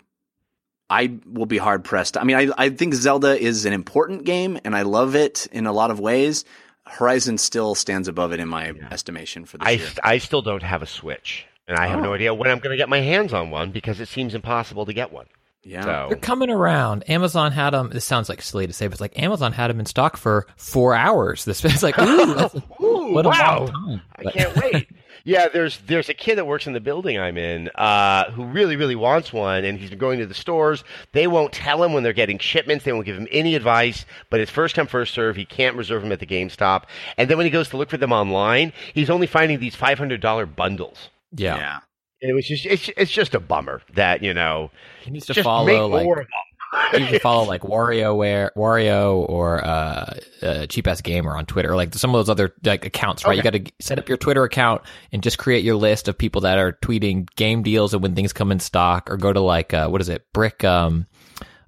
I will be hard pressed. I mean, I, I think Zelda is an important game and I love it in a lot of ways. Horizon still stands above it in my yeah. estimation for this I, year. I still don't have a Switch, and I have oh. no idea when I'm going to get my hands on one because it seems impossible to get one. Yeah, so. they're coming around. Amazon had them. This sounds like silly to say, but it's like Amazon had them in stock for four hours. This is like, ooh, ooh, what a wow. long time. I can't wait. Yeah, there's there's a kid that works in the building I'm in uh, who really really wants one, and he's been going to the stores. They won't tell him when they're getting shipments. They won't give him any advice. But it's first come first serve. He can't reserve them at the GameStop. And then when he goes to look for them online, he's only finding these five hundred dollar bundles. Yeah. yeah. And it was just it's it's just a bummer that you know He needs to just follow make like more of them. You can follow like WarioWare, Wario, or uh, uh, Cheap Ass Gamer on Twitter, like some of those other like accounts. Right, you got to set up your Twitter account and just create your list of people that are tweeting game deals and when things come in stock, or go to like uh, what is it, Brick? Um,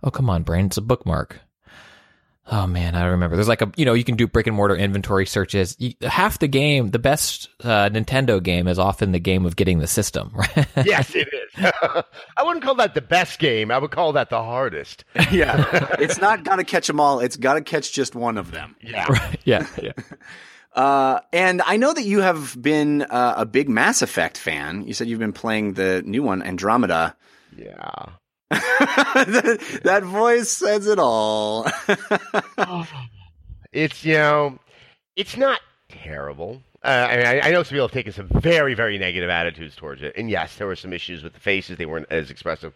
oh come on, Brandon, it's a bookmark. Oh man, I don't remember. There's like a you know you can do brick and mortar inventory searches. You, half the game, the best uh, Nintendo game is often the game of getting the system. Right? yes, it is. I wouldn't call that the best game. I would call that the hardest. yeah. It's not got to catch them all. It's got to catch just one of them. Yeah. yeah, yeah. Uh, and I know that you have been uh, a big Mass Effect fan. You said you've been playing the new one, Andromeda. Yeah. That, that voice says it all. It's you know, it's not terrible. Uh, I, mean, I, I know some people have taken some very, very negative attitudes towards it, and yes, there were some issues with the faces; they weren't as expressive.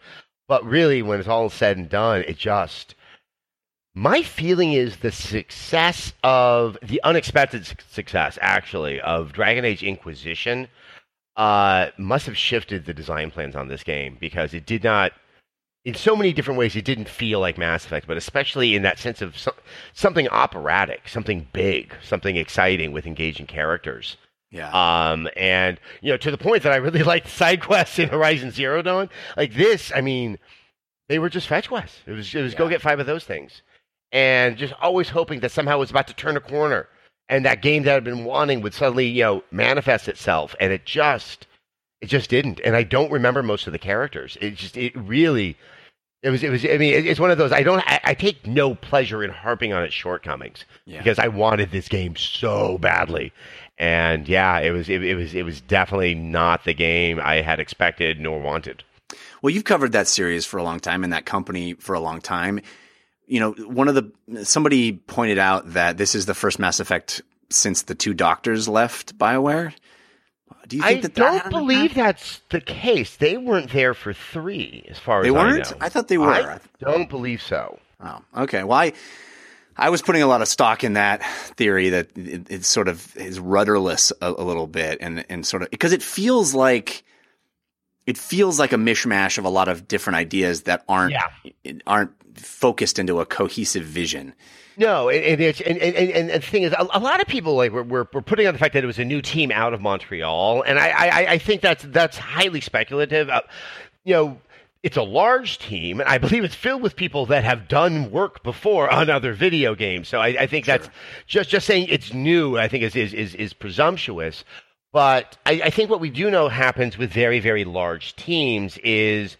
But really, when it's all said and done, it just my feeling is the success of the unexpected su- success, actually, of Dragon Age Inquisition uh, must have shifted the design plans on this game because it did not in so many different ways, it didn't feel like Mass Effect, but especially in that sense of so- something operatic, something big, something exciting with engaging characters. yeah. Um, and you know, to the point that I really liked side quests in Horizon Zero Dawn. Like this, I mean, they were just fetch quests. It was it was go get five of those things, and just always hoping that somehow it was about to turn a corner, and that game that I'd been wanting would suddenly you know manifest itself, and it just it just didn't. And I don't remember most of the characters. It just it really. It was. It was. I mean, it- it's one of those. I don't. I, I take no pleasure in harping on its shortcomings Yeah. because I wanted this game so badly, and yeah, it was. It, it was. It was definitely not the game I had expected nor wanted. Well, you've covered that series for a long time and that company for a long time. You know, one of the somebody pointed out that this is the first Mass Effect since the two doctors left BioWare. Do you think I that that don't an believe that's the case. They weren't there for three, as far they as weren't. I know. I thought they were. I don't believe so. Oh, okay. Well, I, I was putting a lot of stock in that theory that it, it sort of is rudderless a, a little bit, and and sort of because it feels like it feels like a mishmash of a lot of different ideas that aren't aren't focused into a cohesive vision. No, and, and it's and, and, and, the thing is, a, a lot of people like we're, we're we're putting on the fact that it was a new team out of Montreal, and I I, I think that's that's highly speculative. Uh, you know, it's a large team, and I believe it's filled with people that have done work before on other video games. So I, I think that's just just saying it's new. I think is is is, is presumptuous. But I, I think what we do know happens with very very large teams is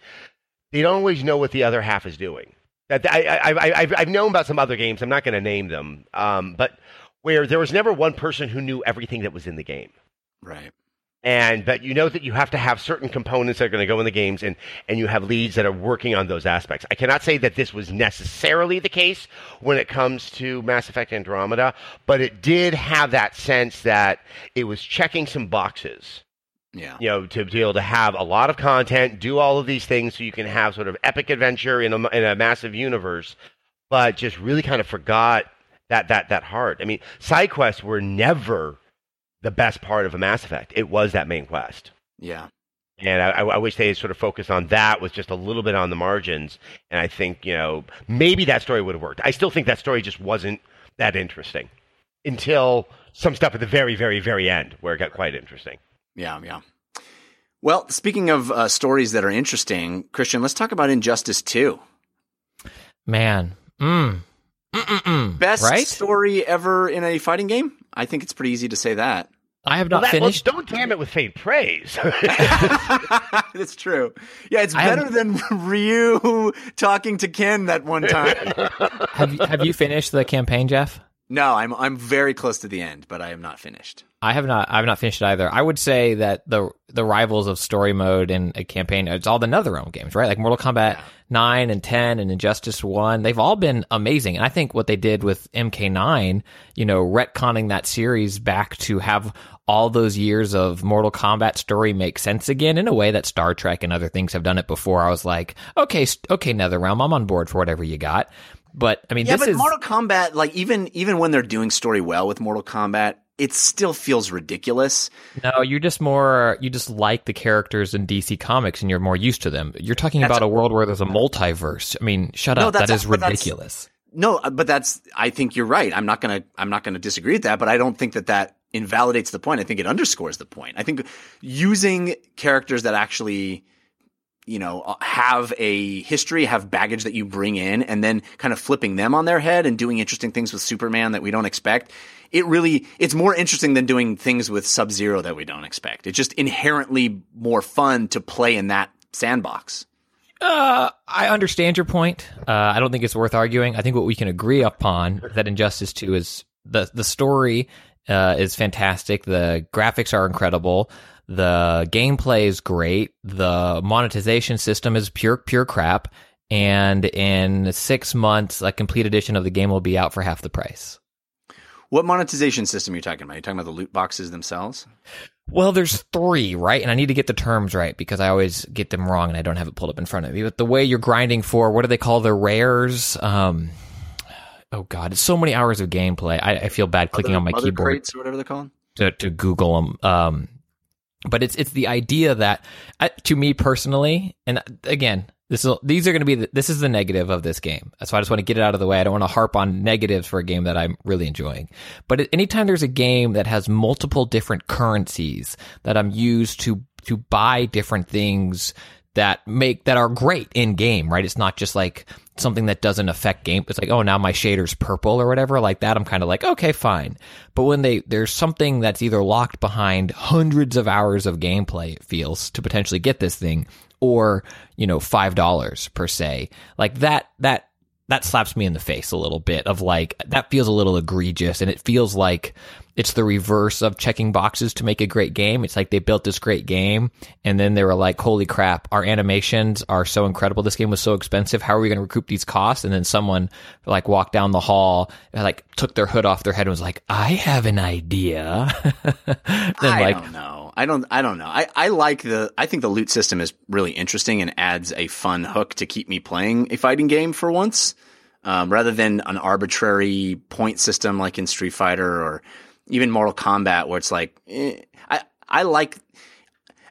they don't always know what the other half is doing. That I, I, I, I've, I've known about some other games. I'm not going to name them, um, but where there was never one person who knew everything that was in the game, Right. and but you know that you have to have certain components that are going to go in the games, and and you have leads that are working on those aspects. I cannot say that this was necessarily the case when it comes to Mass Effect Andromeda, but it did have that sense that it was checking some boxes Yeah. you know, to be able to have a lot of content, do all of these things, so you can have sort of epic adventure in a, in a massive universe, but just really kind of forgot that that that heart. I mean, side quests were never the best part of a Mass Effect. It was that main quest, Yeah. and I, I wish they had sort of focused on that with just a little bit on the margins. And I think you know maybe that story would have worked. I still think that story just wasn't that interesting until some stuff at the very, very, very end where it got quite interesting. Yeah. Yeah. Well, speaking of uh, stories that are interesting, Christian, let's talk about Injustice Two. Man. Mm. Mm-mm-mm. Best right? story ever in a fighting game. I think it's pretty easy to say that. I have not Well, that- well, finished. don't damn it with faint praise. That's true. Yeah, it's I better than Ryu talking to Ken that one time. have you, have you finished the campaign, Jeff? no, I'm I'm very close to the end, but I am not finished. I have not. I have not finished it either. I would say that the the rivals of story mode and a campaign, it's all the NetherRealm games, right? Like Mortal Kombat nine and ten and Injustice one. They've all been amazing, and I think what they did with MK nine, you know, retconning that series back to have all those years of Mortal Kombat story make sense again in a way that Star Trek and other things have done it before. I was like, okay, okay, NetherRealm, I'm on board for whatever you got. But I mean, yeah, but is Mortal Kombat, like even even when they're doing story well with Mortal Kombat, it still feels ridiculous. no, you're just more you just like the characters in DC Comics and you're more used to them. You're talking That's about a world where there's a multiverse. I mean, shut No, up, that is ridiculous. No, uh, but that's I think you're right. I'm not gonna I'm not gonna disagree with that, but I don't think that that invalidates the point. I think it underscores the point. I think using characters that actually you know uh, have a history, have baggage that you bring in, and then kind of flipping them on their head and doing interesting things with Superman that we don't expect. It really it's more interesting than doing things with Sub Zero that we don't expect. It's just inherently more fun to play in that sandbox. Uh, I understand your point. Uh, I don't think it's worth arguing. I think what we can agree upon that Injustice 2 is the the story uh, is fantastic. The graphics are incredible. The gameplay is great. The monetization system is pure pure crap. And in six months, a complete edition of the game will be out for half the price. What monetization system are you talking about? Are you talking about the loot boxes themselves? Well, there's three, right? And I need to get the terms right because I always get them wrong and I don't have it pulled up in front of me. But the way you're grinding for, what do they call the rares? Um, oh God, it's so many hours of gameplay. I, I feel bad clicking on my mother keyboard crates or whatever they're called. to, to Google them. Um, but it's it's the idea that uh, to me personally, and again, this is these are going to be the, this is the negative of this game. That's why I just want to get it out of the way. I don't want to harp on negatives for a game that I'm really enjoying. But anytime there's a game that has multiple different currencies that I'm used to to buy different things that make that are great in game, right? It's not just like something that doesn't affect game. It's like, oh, now my shader's purple or whatever like that. I'm kind of like, okay, fine. But when they there's something that's either locked behind hundreds of hours of gameplay, it feels to potentially get this thing, or you know, five dollars per se, like that that that slaps me in the face a little bit of like that feels a little egregious and it feels like it's the reverse of checking boxes to make a great game. It's like they built this great game and then they were like, holy crap, our animations are so incredible. This game was so expensive. How are we going to recoup these costs? And then someone like walked down the hall and like took their hood off their head and was like, I have an idea. then I like, I don't. I don't know. I, I like the. I think the loot system is really interesting and adds a fun hook to keep me playing a fighting game for once, um, rather than an arbitrary point system like in Street Fighter or even Mortal Kombat, where it's like, eh, I I like.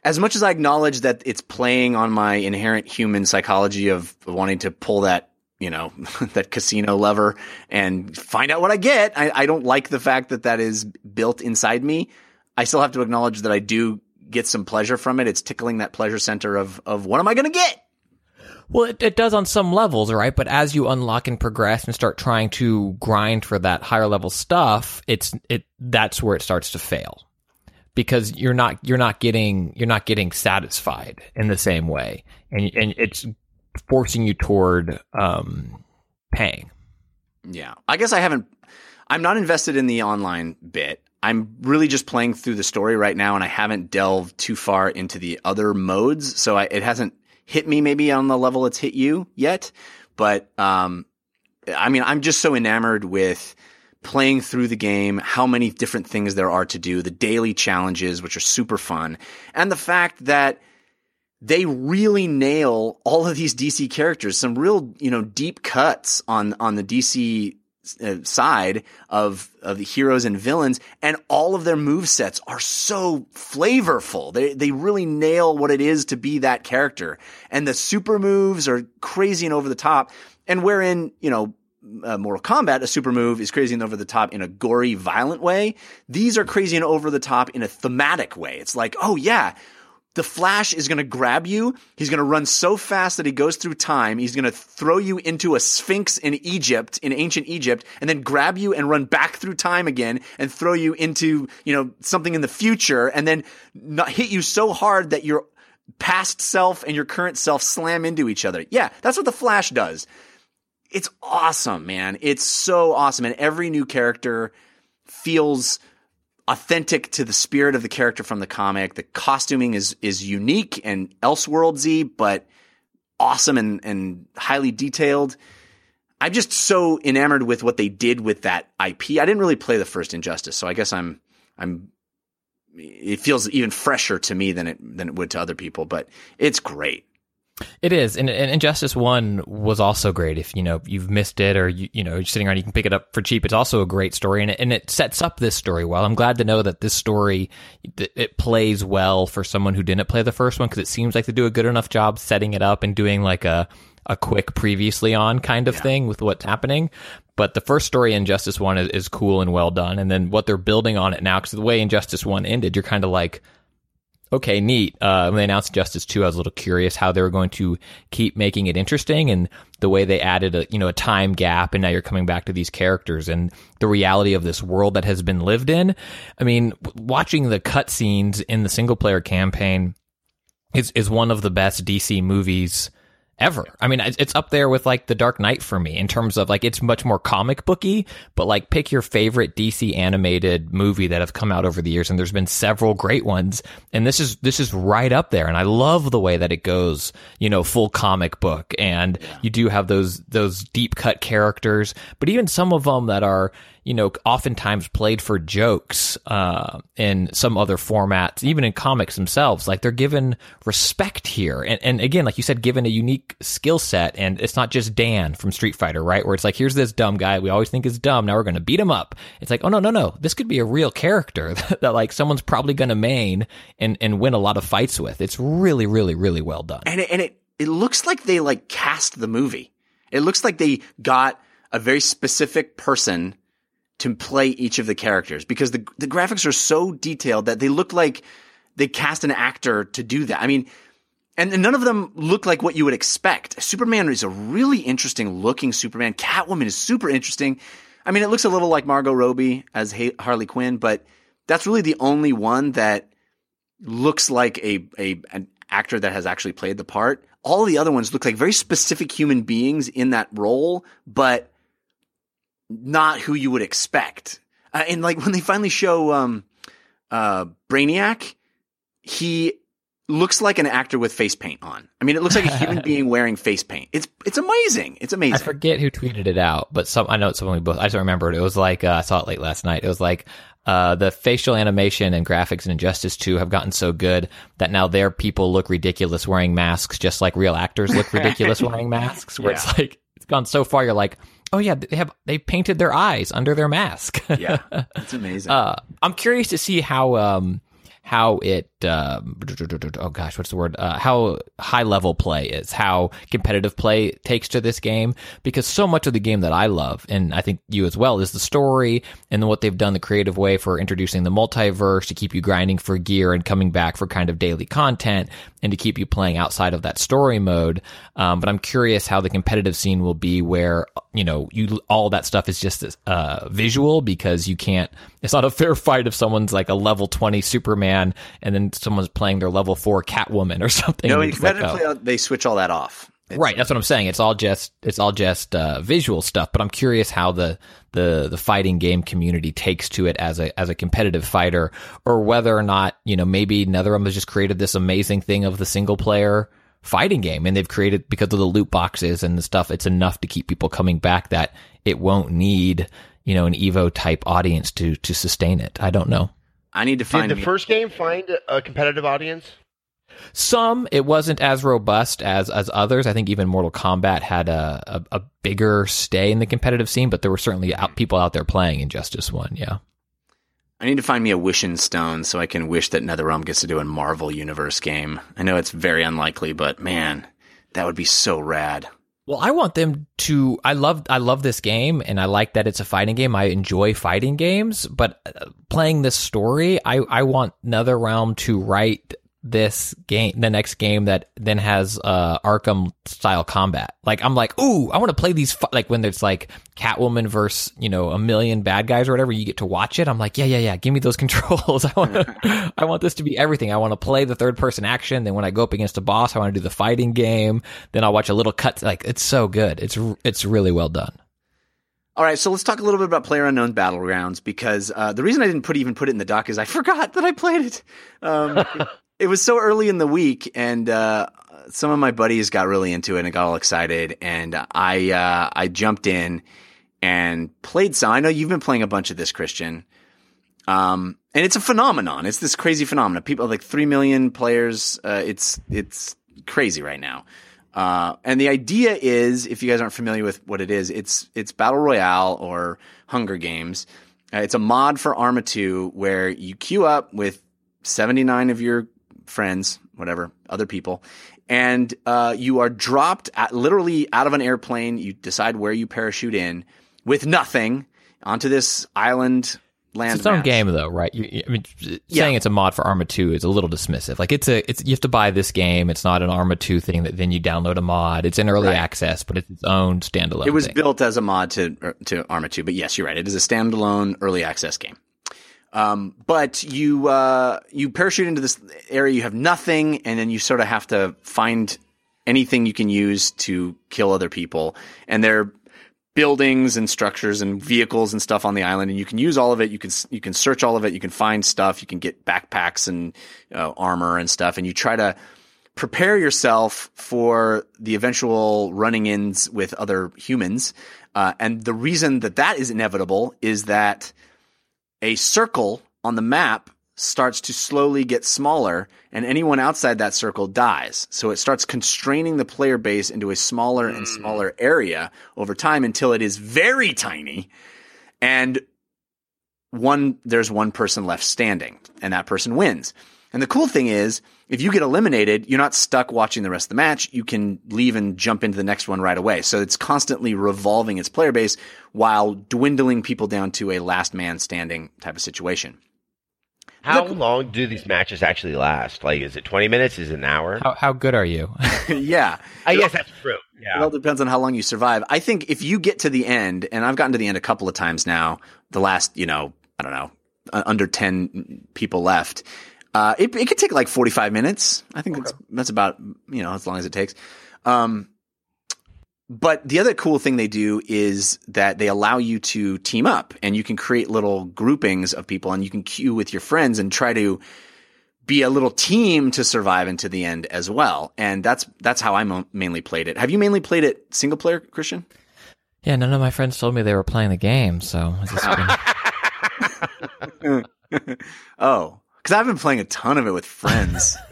As much as I acknowledge that it's playing on my inherent human psychology of wanting to pull that you know that casino lever and find out what I get. I, I don't like the fact that that is built inside me. I still have to acknowledge that I do get some pleasure from it. It's tickling that pleasure center of of what am I going to get? Well, it, it does on some levels, right? But as you unlock and progress and start trying to grind for that higher level stuff, it's it that's where it starts to fail because you're not you're not getting you're not getting satisfied in the same way, and and it's forcing you toward um, paying. Yeah, I guess I haven't. I'm not invested in the online bit. I'm really just playing through the story right now, and I haven't delved too far into the other modes, so I, it hasn't hit me maybe on the level it's hit you yet. But um, I mean, I'm just so enamored with playing through the game, how many different things there are to do, the daily challenges, which are super fun, and the fact that they really nail all of these DC characters. Some real, you know, deep cuts on on the DC side of of the heroes and villains, and all of their move sets are so flavorful. They they really nail what it is to be that character, and the super moves are crazy and over the top. And wherein you know. Uh, Mortal Kombat, a super move is crazy and over the top in a gory, violent way. These are crazy and over the top in a thematic way. It's like, oh yeah, the Flash is going to grab you. He's going to run so fast that he goes through time. He's going to throw you into a sphinx in Egypt, in ancient Egypt, and then grab you and run back through time again and throw you into, you know, something in the future and then not hit you so hard that your past self and your current self slam into each other. Yeah, that's what the Flash does. It's awesome, man. It's so awesome. And every new character feels authentic to the spirit of the character from the comic. The costuming is is unique and elseworldsy, but awesome and, and highly detailed. I'm just so enamored with what they did with that IP. I didn't really play the first Injustice, so I guess I'm I'm it feels even fresher to me than it than it would to other people. But it's great. It is, and, and Injustice One was also great. If you know you've missed it, or you you know you're sitting around, you can pick it up for cheap. It's also a great story, and it, and it sets up this story well. I'm glad to know that this story it plays well for someone who didn't play the first one because it seems like they do a good enough job setting it up and doing like a a quick previously on kind of yeah. thing with what's happening. But the first story, Injustice One, is, is cool and well done, and then what they're building on it now, because the way Injustice One ended, you're kind of like okay, neat. Uh, when they announced Justice 2, I was a little curious how they were going to keep making it interesting and the way they added a, you know, a time gap and now you're coming back to these characters and the reality of this world that has been lived in. I mean, watching the cutscenes in the single player campaign is, is one of the best DC movies ever. I mean, it's up there with like The Dark Knight for me in terms of like it's much more comic booky, but like pick your favorite DC animated movie that have come out over the years and there's been several great ones and this is this is right up there and I love the way that it goes, you know, full comic book and yeah. you do have those those deep cut characters, but even some of them that are you know, oftentimes played for jokes uh, in some other formats, even in comics themselves. Like they're given respect here, and and again, like you said, given a unique skill set, and it's not just Dan from Street Fighter, right? Where it's like, here's this dumb guy we always think is dumb. Now we're going to beat him up. It's like, oh no, no, no, this could be a real character that, that like someone's probably going to main and and win a lot of fights with. It's really, really, really well done. And it, and it it looks like they like cast the movie. It looks like they got a very specific person to play each of the characters because the the graphics are so detailed that they look like they cast an actor to do that. I mean, and, and none of them look like what you would expect. Superman is a really interesting looking Superman. Catwoman is super interesting. I mean, it looks a little like Margot Robbie as Harley Quinn, but that's really the only one that looks like a, a an actor that has actually played the part. All the other ones look like very specific human beings in that role, but not who you would expect. Uh, and like when they finally show um, uh, Brainiac, he looks like an actor with face paint on. I mean, it looks like a human being wearing face paint. It's it's amazing. It's amazing. I forget who tweeted it out, but some I know it's someone we both. I just remember it. It was like uh, I saw it late last night. It was like uh, the facial animation and graphics in Injustice 2 have gotten so good that now their people look ridiculous wearing masks, just like real actors look ridiculous wearing masks. Where yeah. it's like it's gone so far, you're like, Oh yeah, they have they painted their eyes under their mask. yeah, it's amazing. Uh, I'm curious to see how um, how it um, oh gosh what's the word uh, how high level play is how competitive play takes to this game because so much of the game that i love and i think you as well is the story and what they've done the creative way for introducing the multiverse to keep you grinding for gear and coming back for kind of daily content and to keep you playing outside of that story mode um, but i'm curious how the competitive scene will be where you know you all that stuff is just uh, visual because you can't it's not a fair fight if someone's like a level 20 superman and then someone's playing their level four Catwoman or something. No, competitively like, they switch all that off. Right, that's what I'm saying. It's all just it's all just uh, visual stuff. But I'm curious how the the the fighting game community takes to it as a as a competitive fighter, or whether or not you know maybe NetherRealm has just created this amazing thing of the single player fighting game, and they've created because of the loot boxes and the stuff. It's enough to keep people coming back that it won't need you know an Evo type audience to to sustain it. I don't know. I need to find. Did the first game find a competitive audience? Some it wasn't as robust as as others. I think even Mortal Kombat had a, a, a bigger stay in the competitive scene, but there were certainly out, people out there playing Injustice One. Yeah. I need to find me a wishing stone so I can wish that NetherRealm gets to do a Marvel Universe game. I know it's very unlikely, but man, that would be so rad. Well, I want them to. I love. I love this game, and I like that it's a fighting game. I enjoy fighting games, but uh, playing this story, I I want NetherRealm to write this game, the next game that then has uh Arkham style combat. Like I'm like, ooh, I want to play these. Fu-. Like when there's like Catwoman versus you know a million bad guys or whatever, you get to watch it. I'm like, yeah, yeah, yeah. Give me those controls. I want to. I want this to be everything. I want to play the third person action. Then when I go up against a boss, I want to do the fighting game. Then I'll watch a little cut. Like it's so good. It's it's really well done. All right, so let's talk a little bit about Player Unknown Battlegrounds because uh, the reason I didn't put even put it in the doc is I forgot that I played it. Um, it was so early in the week, and uh, some of my buddies got really into it and got all excited, and I uh, I jumped in and played some. I know you've been playing a bunch of this, Christian. Um, and it's a phenomenon. It's this crazy phenomenon. People like three million players. Uh, it's it's crazy right now. Uh, and the idea is, if you guys aren't familiar with what it is, it's it's battle royale or Hunger Games. Uh, it's a mod for Arma 2 where you queue up with 79 of your friends, whatever, other people, and uh, you are dropped at, literally out of an airplane. You decide where you parachute in with nothing onto this island land. It's its own game though, right? You, I mean, Yeah. saying it's a mod for Arma 2 is a little dismissive. Like it's a, it's, you have to buy this game. It's not an Arma 2 thing that then you download a mod. It's in early Right. access, but it's its own standalone It was thing. built as a mod to er, to Arma 2, but yes, you're right. It is a standalone early access game. Um, but you uh, you parachute into this area, you have nothing, and then you sort of have to find anything you can use to kill other people. And there are buildings and structures and vehicles and stuff on the island, and you can use all of it. You can you can search all of it. You can find stuff. You can get backpacks and uh, armor and stuff, and you try to prepare yourself for the eventual running ins with other humans. Uh, and the reason that that is inevitable is that a circle on the map starts to slowly get smaller and anyone outside that circle dies. So it starts constraining the player base into a smaller and hmm. smaller area over time until it is very tiny and one there's one person left standing and that person wins. And the cool thing is, if you get eliminated, you're not stuck watching the rest of the match. You can leave and jump into the next one right away. So it's constantly revolving its player base while dwindling people down to a last man standing type of situation. How long do these matches actually last? Like, is it 20 minutes? Is it an hour? How, how good are you? yeah. I guess that's true. It all depends on how long you survive. I think if you get to the end, and I've gotten to the end a couple of times now, the last, you know, I don't know, uh, under 10 people left, uh, it, it could take like 45 minutes. I think that's, that's about, you know, as long as it takes. Um, but the other cool thing they do is that they allow you to team up and you can create little groupings of people and you can queue with your friends and try to be a little team to survive into the end as well. And that's that's how I mo- mainly played it. Have you mainly played it single player, Christian? yeah, none of my friends told me they were playing the game, so it's just oh, because I've been playing a ton of it with friends.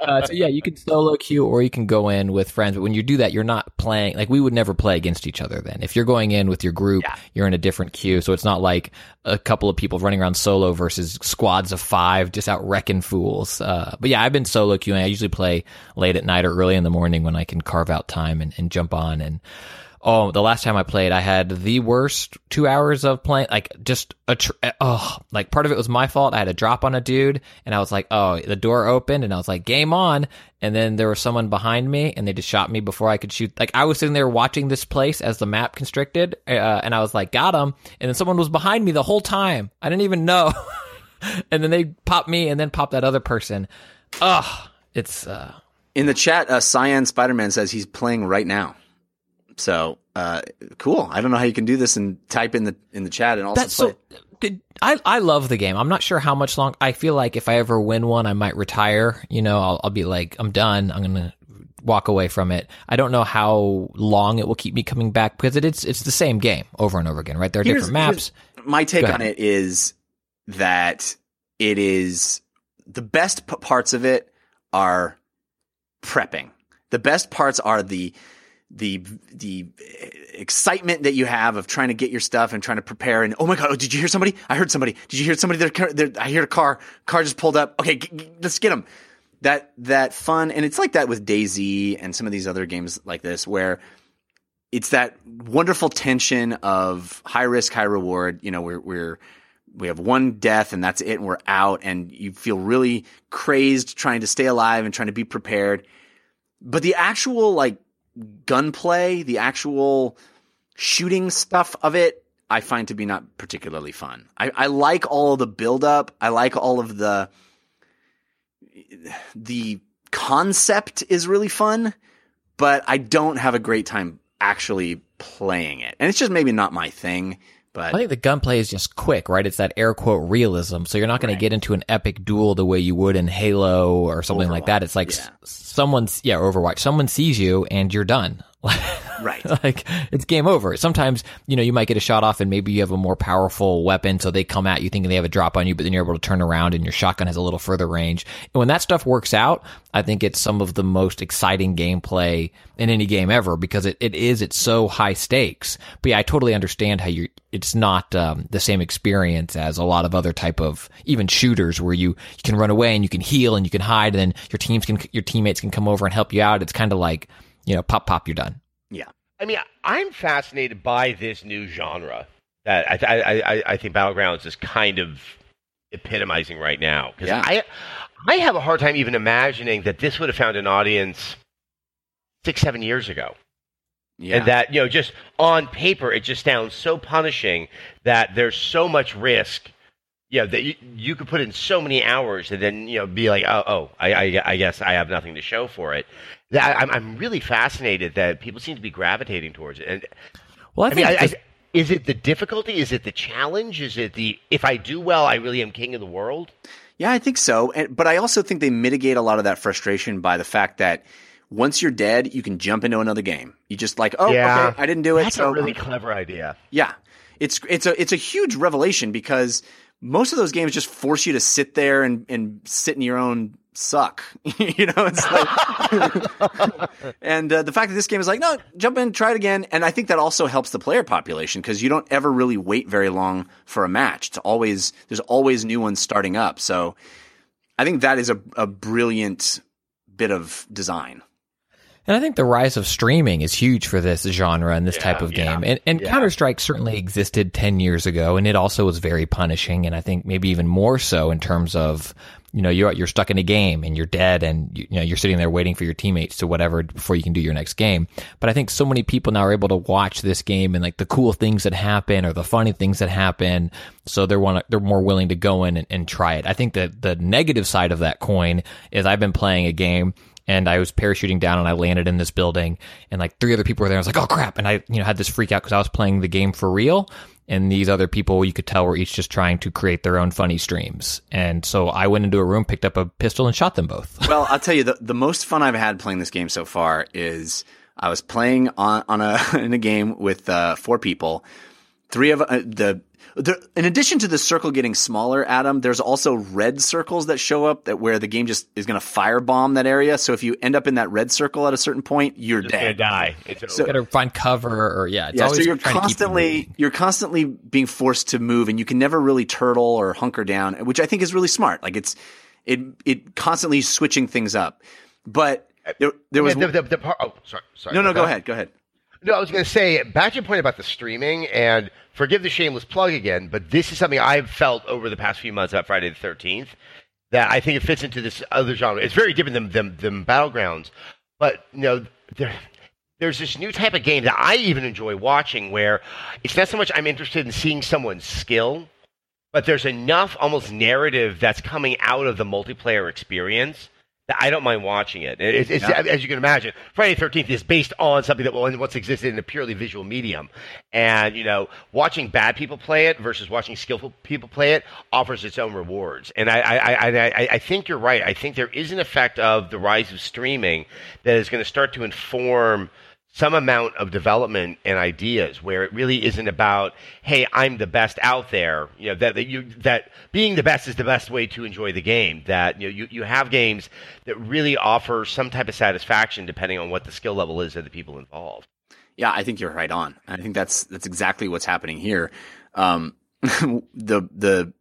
Uh, so yeah, you can solo queue or you can go in with friends. But when you do that, you're not playing like we would never play against each other. Then, if you're going in with your group, Yeah. you're in a different queue. So it's not like a couple of people running around solo versus squads of five just out wrecking fools. Uh, but yeah, I've been solo queuing. I usually play late at night or early in the morning when I can carve out time and, and jump on and. Oh, the last time I played, I had the worst two hours of playing. Like, just a tr- oh, like part of it was my fault. I had a drop on a dude, and I was like, oh, the door opened, and I was like, game on. And then there was someone behind me, and they just shot me before I could shoot. Like, I was sitting there watching this place as the map constricted, uh, and I was like, got him. And then someone was behind me the whole time. I didn't even know. and then they popped me, and then popped that other person. Ugh, it's uh, In the chat, uh, Cyan Spider Man says he's playing right now. So uh, cool. I don't know how you can do this and type in the in the chat and also That's play. so. Did, I I love the game. I'm not sure how much long. I feel like if I ever win one, I might retire. You know, I'll I'll be like, I'm done. I'm gonna walk away from it. I don't know how long it will keep me coming back because it, it's it's the same game over and over again, right? There are Here's- different maps. My take on it is that it is the best p- parts of it are prepping. The best parts are the the the excitement that you have of trying to get your stuff and trying to prepare and oh my god oh, did you hear somebody? I heard somebody. Did you hear somebody they're, I hear a car car just pulled up. Okay g- g- let's get them that that fun and it's like that with DayZ and some of these other games like this where it's that wonderful tension of high risk, high reward. You know, we're we're we have one death and that's it, and we're out, and you feel really crazed trying to stay alive and trying to be prepared. But the actual like gunplay, the actual shooting stuff of it, I find to be not particularly fun. I, I like all of the build up. I like all of the the concept is really fun, but I don't have a great time actually playing it. And it's just maybe not my thing, but I think the gunplay is just quick, right? It's that air quote realism. So you're not going Right. to get into an epic duel the way you would in Halo or something like that. It's like yeah. someone's yeah, Overwatch. Someone sees you and you're done. Right. like it's game over. Sometimes, you know, you might get a shot off and maybe you have a more powerful weapon. So they come at you thinking they have a drop on you, but then you're able to turn around and your shotgun has a little further range. And when that stuff works out, I think it's some of the most exciting gameplay in any game ever because it, it is, it's so high stakes. But yeah, I totally understand how you, it's not um, the same experience as a lot of other type of even shooters where you, you can run away and you can heal and you can hide and then your teams can, your teammates can come over and help you out. It's kind of like, you know, pop, pop, you're done. Yeah. I mean, I'm fascinated by this new genre that I, I, I, I think Battlegrounds is kind of epitomizing right now. Because Yeah. I, I have a hard time even imagining that this would have found an audience six, seven years ago. Yeah. And that, you know, just on paper, it just sounds so punishing that there's so much risk. You know, that you, you could put in so many hours and then, you know, be like, oh, oh I, I, I guess I have nothing to show for it. That, I'm, I'm really fascinated that people seem to be gravitating towards it. And Well, I I mean, think I, I, is it the difficulty? Is it the challenge? Is it the if I do well, I really am king of the world? Yeah, I think so. And, but I also think they mitigate a lot of that frustration by the fact that once you're dead, you can jump into another game. You just like, oh, Yeah. okay, I didn't do it. That's so a really clever idea. yeah, it's it's a it's a huge revelation because most of those games just force you to sit there and and sit in your own suck. you know, it's like, and uh, the fact that this game is like, no, jump in, try it again, and I think that also helps the player population because you don't ever really wait very long for a match. It's always there's always new ones starting up. So I think that is a a brilliant bit of design. And I think the rise of streaming is huge for this genre and this Yeah, type of yeah, game. And, and yeah. Counter Strike certainly existed 10 years ago, and it also was very punishing. And I think maybe even more so in terms of, you know, you're, you're stuck in a game and you're dead and, you, you know, you're sitting there waiting for your teammates to whatever before you can do your next game. But I think so many people now are able to watch this game and like the cool things that happen or the funny things that happen. So they're one, they're more willing to go in and, and try it. I think that the negative side of that coin is I've been playing a game and I was parachuting down and I landed in this building and like three other people were there. I was like, oh crap. And I, you know, had this freak out because I was playing the game for real. And these other people you could tell were each just trying to create their own funny streams. And so I went into a room, picked up a pistol and shot them both. Well, I'll tell you the the most fun I've had playing this game so far is I was playing on on a in a game with uh, four people. Three of uh, the there, in addition to the circle getting smaller, Adam, there's also red circles that show up that where the game just is going to firebomb that area. So if you end up in that red circle at a certain point, you're Just gonna dead. die. It's So- Got to find cover or yeah. It's Yeah, so you're trying to keep them constantly you're constantly being forced to move, and you can never really turtle or hunker down, which I think is really smart. Like it's it it constantly switching things up. But there, there was the, the, the part, oh, sorry, sorry. no no go ahead go ahead. No, I was going to say back to your point about the streaming, and forgive the shameless plug again, but this is something I've felt over the past few months about Friday the Thirteenth that I think it fits into this other genre. It's very different than than, than battlegrounds, but you know there. There's this new type of game that I even enjoy watching where it's not so much I'm interested in seeing someone's skill, but there's enough almost narrative that's coming out of the multiplayer experience I don't mind watching it. It- It's, it's, Yeah. as you can imagine, Friday the 13th is based on something that once existed in a purely visual medium. And, you know, watching bad people play it versus watching skillful people play it offers its own rewards. And I, I, I, I, I think you're right. I think there is an effect of the rise of streaming that is going to start to inform some amount of development and ideas where it really isn't about hey i'm the best out there you know that, that you that being the best is the best way to enjoy the game that you know you, you have games that really offer some type of satisfaction depending on what the skill level is of the people involved Yeah, I think you're right on. I think that's that's exactly what's happening here. Um, the the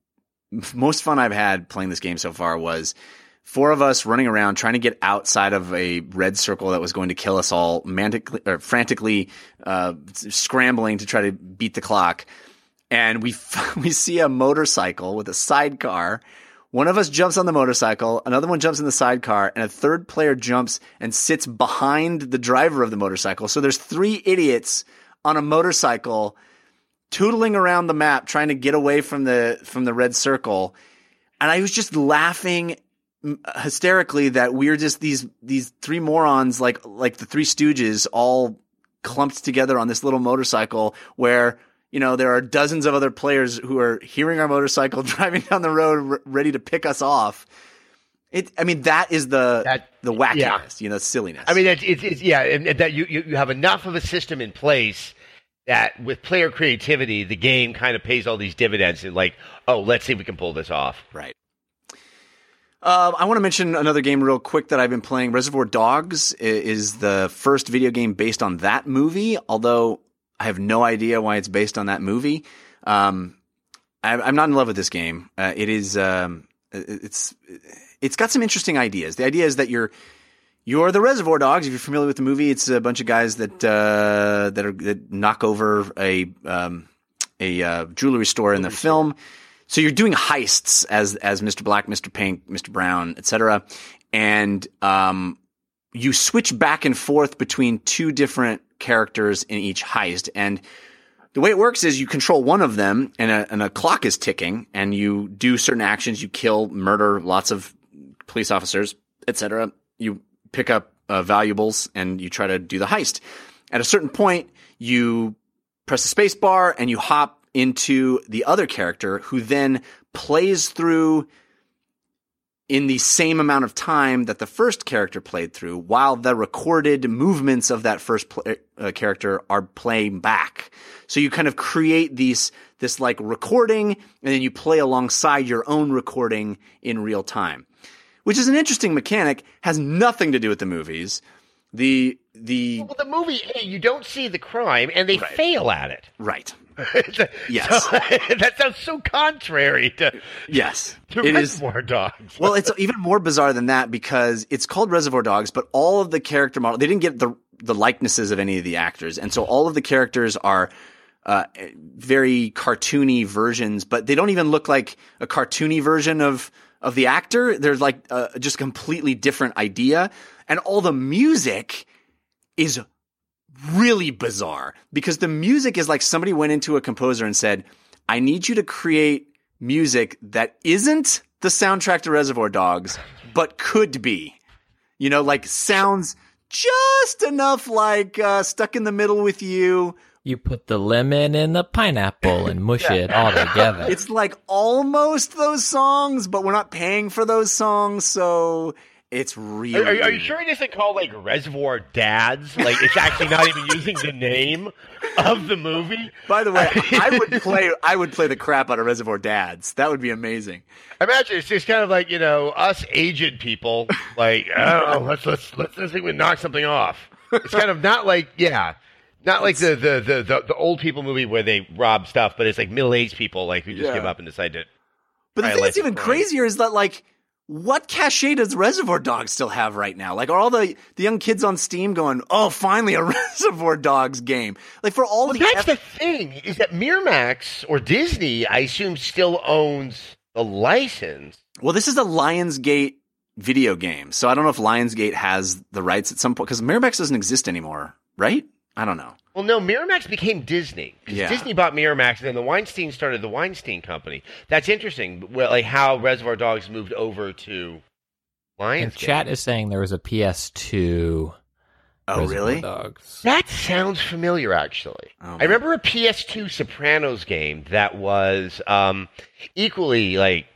most fun I've had playing this game so far was four of us running around trying to get outside of a red circle that was going to kill us all, mantically, or frantically uh, scrambling to try to beat the clock. And we we see a motorcycle with a sidecar. One of us jumps on the motorcycle, another one jumps in the sidecar, and a third player jumps and sits behind the driver of the motorcycle. So there's three idiots on a motorcycle tootling around the map trying to get away from the from the red circle. And I was just laughing hysterically that we're just these these three morons like like the three stooges all clumped together on this little motorcycle where you know there are dozens of other players who are hearing our motorcycle driving down the road r- ready to pick us off It. I mean, that is the That- the wackiness, yeah. you know, silliness. I mean, it's, it's, it's yeah, that you, you you have enough of a system in place that with player creativity, the game kind of pays all these dividends. And like, oh, let's see if we can pull this off. Right. Uh, I want to mention another game real quick that I've been playing. Reservoir Dogs is the first video game based on that movie, although I have no idea why it's based on that movie. Um, I, I'm not in love with this game. Uh, it is, um, it- it's, it's got some interesting ideas. The idea is that you're, you're the Reservoir Dogs. If you're familiar with the movie, it's a bunch of guys that uh, that are that knock over a um, a uh, jewelry store in the film. So you're doing heists as as Mr. Black, Mr. Pink, Mr. Brown, etc. And um, you switch back and forth between two different characters in each heist. And the way it works is you control one of them, and a, and a clock is ticking, and you do certain actions. You kill, murder lots of police officers, etc. You pick up uh, valuables, and you try to do the heist. At a certain point, you press the space bar and you hop into the other character who then plays through in the same amount of time that the first character played through while the recorded movements of that first pl- uh, character are playing back. So you kind of create these this like recording and then you play alongside your own recording in real time. Which is an interesting mechanic, has nothing to do with the movies. The the Well, the movie, hey, you don't see the crime, and they Right. fail at it. right. So- Yes. that sounds so contrary to, Yes. to It is Reservoir Dogs. well, it's even more bizarre than that because it's called Reservoir Dogs, but all of the character model they didn't get the the likenesses of any of the actors, and so all of the characters are uh, very cartoony versions, but they don't even look like a cartoony version of of the actor. They're like uh, just completely different idea, and all the music is really bizarre because the music is like somebody went into a composer and said, I need you to create music that isn't the soundtrack to Reservoir Dogs, but could be. You know, like sounds just enough like uh, stuck in the middle with you. You put the lemon in the pineapple and mush it all together. It's like almost those songs, but we're not paying for those songs, so it's really. Are, are, you sure it isn't called like Reservoir Dads? Like it's actually not even using the name of the movie. By the way, I would play. I would play the crap out of Reservoir Dads. That would be amazing. Imagine it's just kind of like you know us aged people. Like oh, let's let's let's let's if we knock something off. It's kind of not like yeah, not like the the, the the the old people movie where they rob stuff, but it's like middle aged people like who just Yeah. give up and decide to. But the thing that's even crime. crazier is that like what cachet does Reservoir Dogs still have right now? Like are all the the young kids on Steam going, "Oh, finally a Reservoir Dogs game." Like for all Well, the that's eff- the thing is that Miramax or Disney, I assume, still owns the license. Well, this is a Lionsgate video game. So I don't know if Lionsgate has the rights at some point cuz Miramax doesn't exist anymore, right? I don't know. Well, no, Miramax became Disney. 'Cause Yeah. Disney bought Miramax, and then the Weinstein started the Weinstein Company. That's interesting. Well, like how Reservoir Dogs moved over to And chat is saying there was a PS2. Oh, Reservoir really? Dogs. That sounds familiar, actually. Oh, I remember a PS2 Sopranos game that was um, equally like,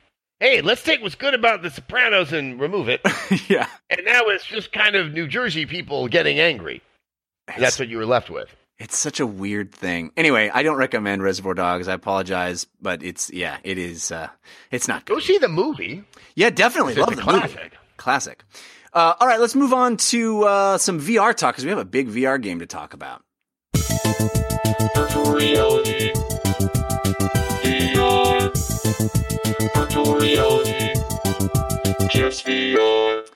"Hey, let's take what's good about the Sopranos and remove it," yeah. and now it's just kind of New Jersey people getting angry. That's what you were left with. It's such a weird thing. Anyway, I don't recommend Reservoir Dogs. I apologize, but it's yeah, it is uh it's not good. Go see the movie. Yeah, definitely. Love the classic. movie. Classic. Uh, all right, let's move on to uh, some VR talk because we have a big VR game to talk about. Virtual reality. VR. Virtual reality. Just VR.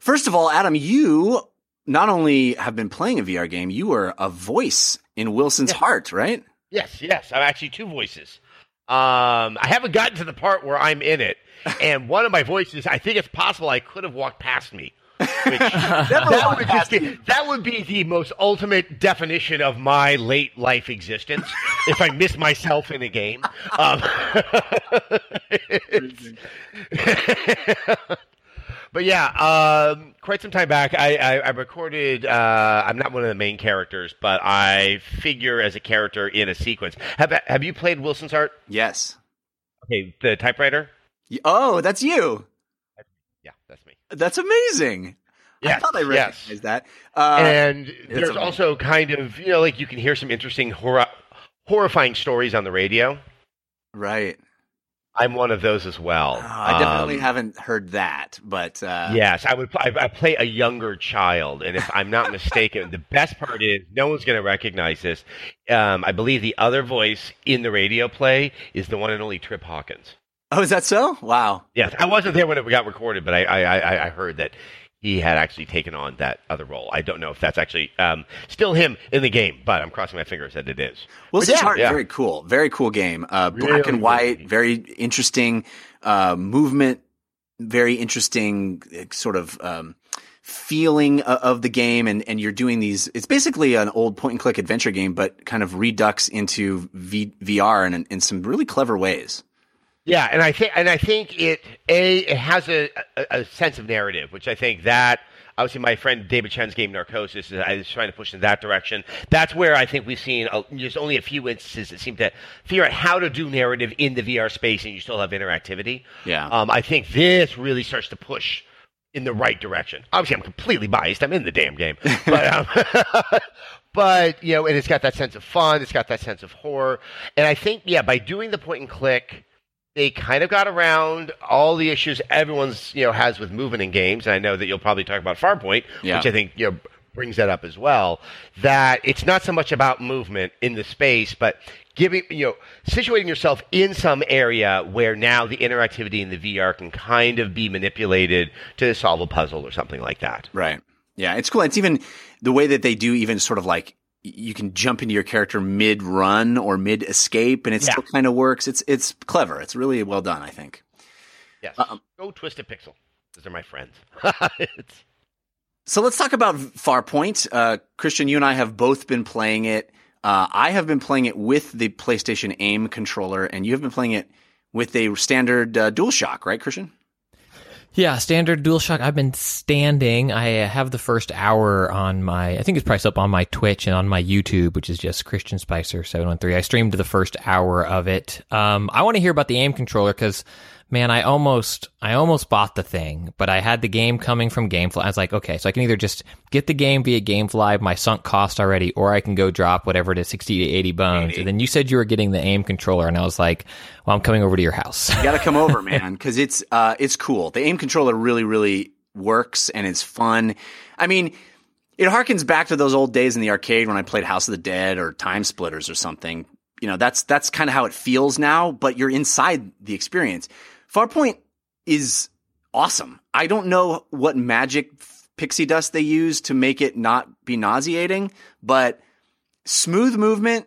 First of all, Adam, you not only have been playing a VR game, you are a voice in Wilson's heart, right? Yes, yes. I'm actually two voices. Um, I haven't gotten to the part where I'm in it, and one of my voices, I think it's possible I could have walked past me. Which, that, would just be, that would be the most ultimate definition of my late life existence if I miss myself in a game. Um, but yeah, um, quite some time back, I, I, I recorded. Uh, I'm not one of the main characters, but I figure as a character in a sequence. Have Have you played Wilson's Heart? Yes. Okay, the typewriter. Oh, that's you. Yeah, that's me. That's amazing. I thought I yes. recognized that. Uh, and there's amazing. also kind of you know like you can hear some interesting horror, horrifying stories on the radio. right. I'm one of those as well. Oh, I definitely Um, haven't heard that, but uh, Yes, I would. I, I play a younger child, and if I'm not mistaken, the best part is no one's going to recognize this. Um, I believe the other voice in the radio play is the one and only Trip Hawkins. Oh, is that so? Wow. Yes, I wasn't there when it got recorded, but I, I, I, I heard that he had actually taken on that other role. I don't know if that's actually um, still him in the game, but I'm crossing my fingers that it is. But yeah, Heart, yeah. very cool, very cool game. Uh, black Really, and white, really. very interesting uh, movement, very interesting uh, sort of um, feeling of the game, and and you're doing these. It's basically an old point and click adventure game, but kind of redux into v- VR in in some really clever ways. Yeah, and I think and I think it a it has a, a, a sense of narrative, which I think that obviously my friend David Chen's game Narcosis is, is trying to push in that direction. That's where I think we've seen a, just only a few instances that seem to figure out how to do narrative in the VR space, and you still have interactivity. Yeah. Um, I think this really starts to push in the right direction. Obviously, I'm completely biased. I'm in the damn game, but um, but you know, and it's got that sense of fun. It's got that sense of horror, and I think yeah, by doing the point and click, they kind of got around all the issues everyone's you know has with movement in games. And I know that you'll probably talk about Farpoint, Yeah. which I think you know brings that up as well. That it's not so much about movement in the space, but giving you know situating yourself in some area where now the interactivity in the VR can kind of be manipulated to solve a puzzle or something like that. Right. Yeah, it's cool. It's even the way that they do even sort of like you can jump into your character mid run or mid escape and it Yeah. still kind of works. It's it's clever. It's really well done, I think. Yes. Um, Go Twisted Pixel. Those are my friends. So let's talk about Farpoint. Uh, Christian, you and I have both been playing it. Uh, I have been playing it with the PlayStation Aim controller, and you have been playing it with a standard uh, DualShock, right, Christian? Yeah, standard DualShock. I've been standing. I have the first hour on my, I think it's priced up on my Twitch and on my YouTube, which is just Christian Spicer seven one three. I streamed the first hour of it. Um, I want to hear about the aim controller because, man, I almost, I almost bought the thing, but I had the game coming from GameFly. I was like, okay, so I can either just get the game via GameFly, my sunk cost already, or I can go drop whatever it is, sixty to eighty bones. And then you said you were getting the aim controller, and I was like, well, I'm coming over to your house. You got to come over, man, because it's uh, it's cool. The aim controller really, really works, and it's fun. I mean, it harkens back to those old days in the arcade when I played House of the Dead or Time Splitters or something. You know, that's that's kind of how it feels now, but you're inside the experience. Farpoint is awesome. I don't know what magic pixie dust they use to make it not be nauseating, but smooth movement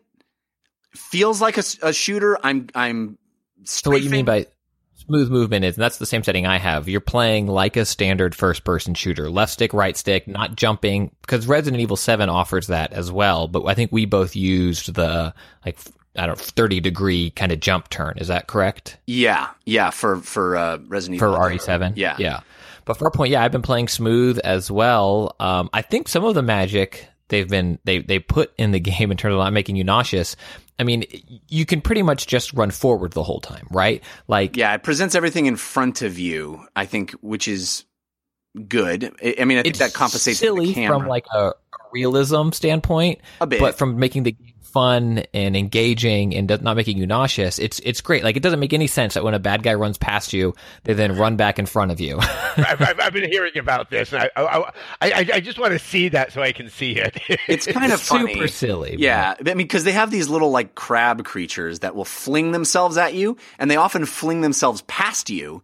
feels like a shooter. I'm I'm So what you mean by smooth movement is, and that's the same setting I have. You're playing like a standard first person shooter, left stick, right stick, not jumping, because Resident Evil 7 offers that as well. But I think we both used the, like, I don't know, 30 degree kind of jump turn. Is that correct? Yeah, yeah, for for uh, Resident For Evil RE7? Yeah, Yeah. But Farpoint, yeah, I've been playing smooth as well. Um, I think some of the magic they've been, they, they put in the game in terms of not making you nauseous. I mean, you can pretty much just run forward the whole time, right? Like, yeah. It presents everything in front of you. I think, which is good. I, mean, I think that compensates silly the camera from like a realism standpoint, a bit. but from making the game fun and engaging and not making you nauseous, it's it's great. Like it doesn't make any sense that when a bad guy runs past you, they then run back in front of you. I've, I've, I've been hearing about this, and I, I, I, I just want to see that so I can see it. it's kind of funny. super silly. but- Yeah, I mean, because they have these little like crab creatures that will fling themselves at you, and they often fling themselves past you,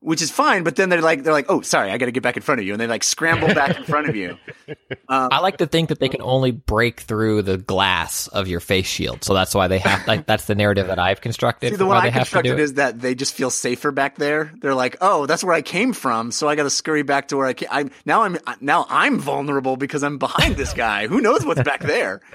which is fine. But then they're like, they're like, oh, sorry, I got to get back in front of you, and they like scramble back in front of you. I like to think that they can only break through the glass of your face shield, so that's why they have. Like that's the narrative that I've constructed. See, the one I constructed is that they just feel safer back there. They're like, oh, that's where I came from, so I got to scurry back to where I came. I'm now I'm now I'm vulnerable because I'm behind this guy. Who knows what's back there?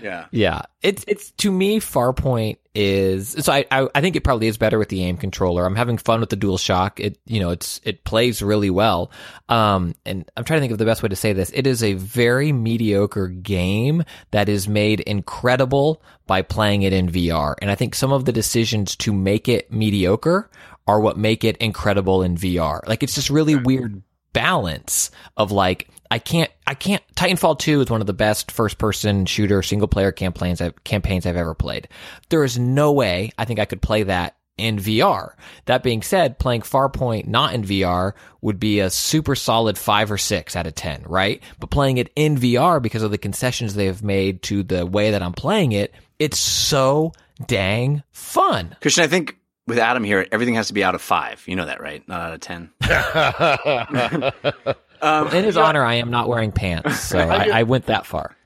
Yeah. Yeah, it's it's to me Farpoint is so I, I I think it probably is better with the aim controller. I'm having fun with the DualShock. It you know it's it plays really well. Um, and I'm trying to think of the best way to say this. It is a very mediocre game that is made incredible by playing it in VR. And I think some of the decisions to make it mediocre are what make it incredible in VR. Like it's this really weird balance of like I can't I can't Titanfall 2 is one of the best first person shooter single player campaigns I've, campaigns I've ever played. There is no way I think I could play that in VR. That being said, playing Farpoint not in VR would be a super solid 5 or 6 out of 10, right? But playing it in VR because of the concessions they have made to the way that I'm playing it, it's so dang fun. Christian, I think with Adam here, everything has to be out of five. You know that, right? Not out of ten. um, In his honor, I am not wearing pants, so I, I went that far.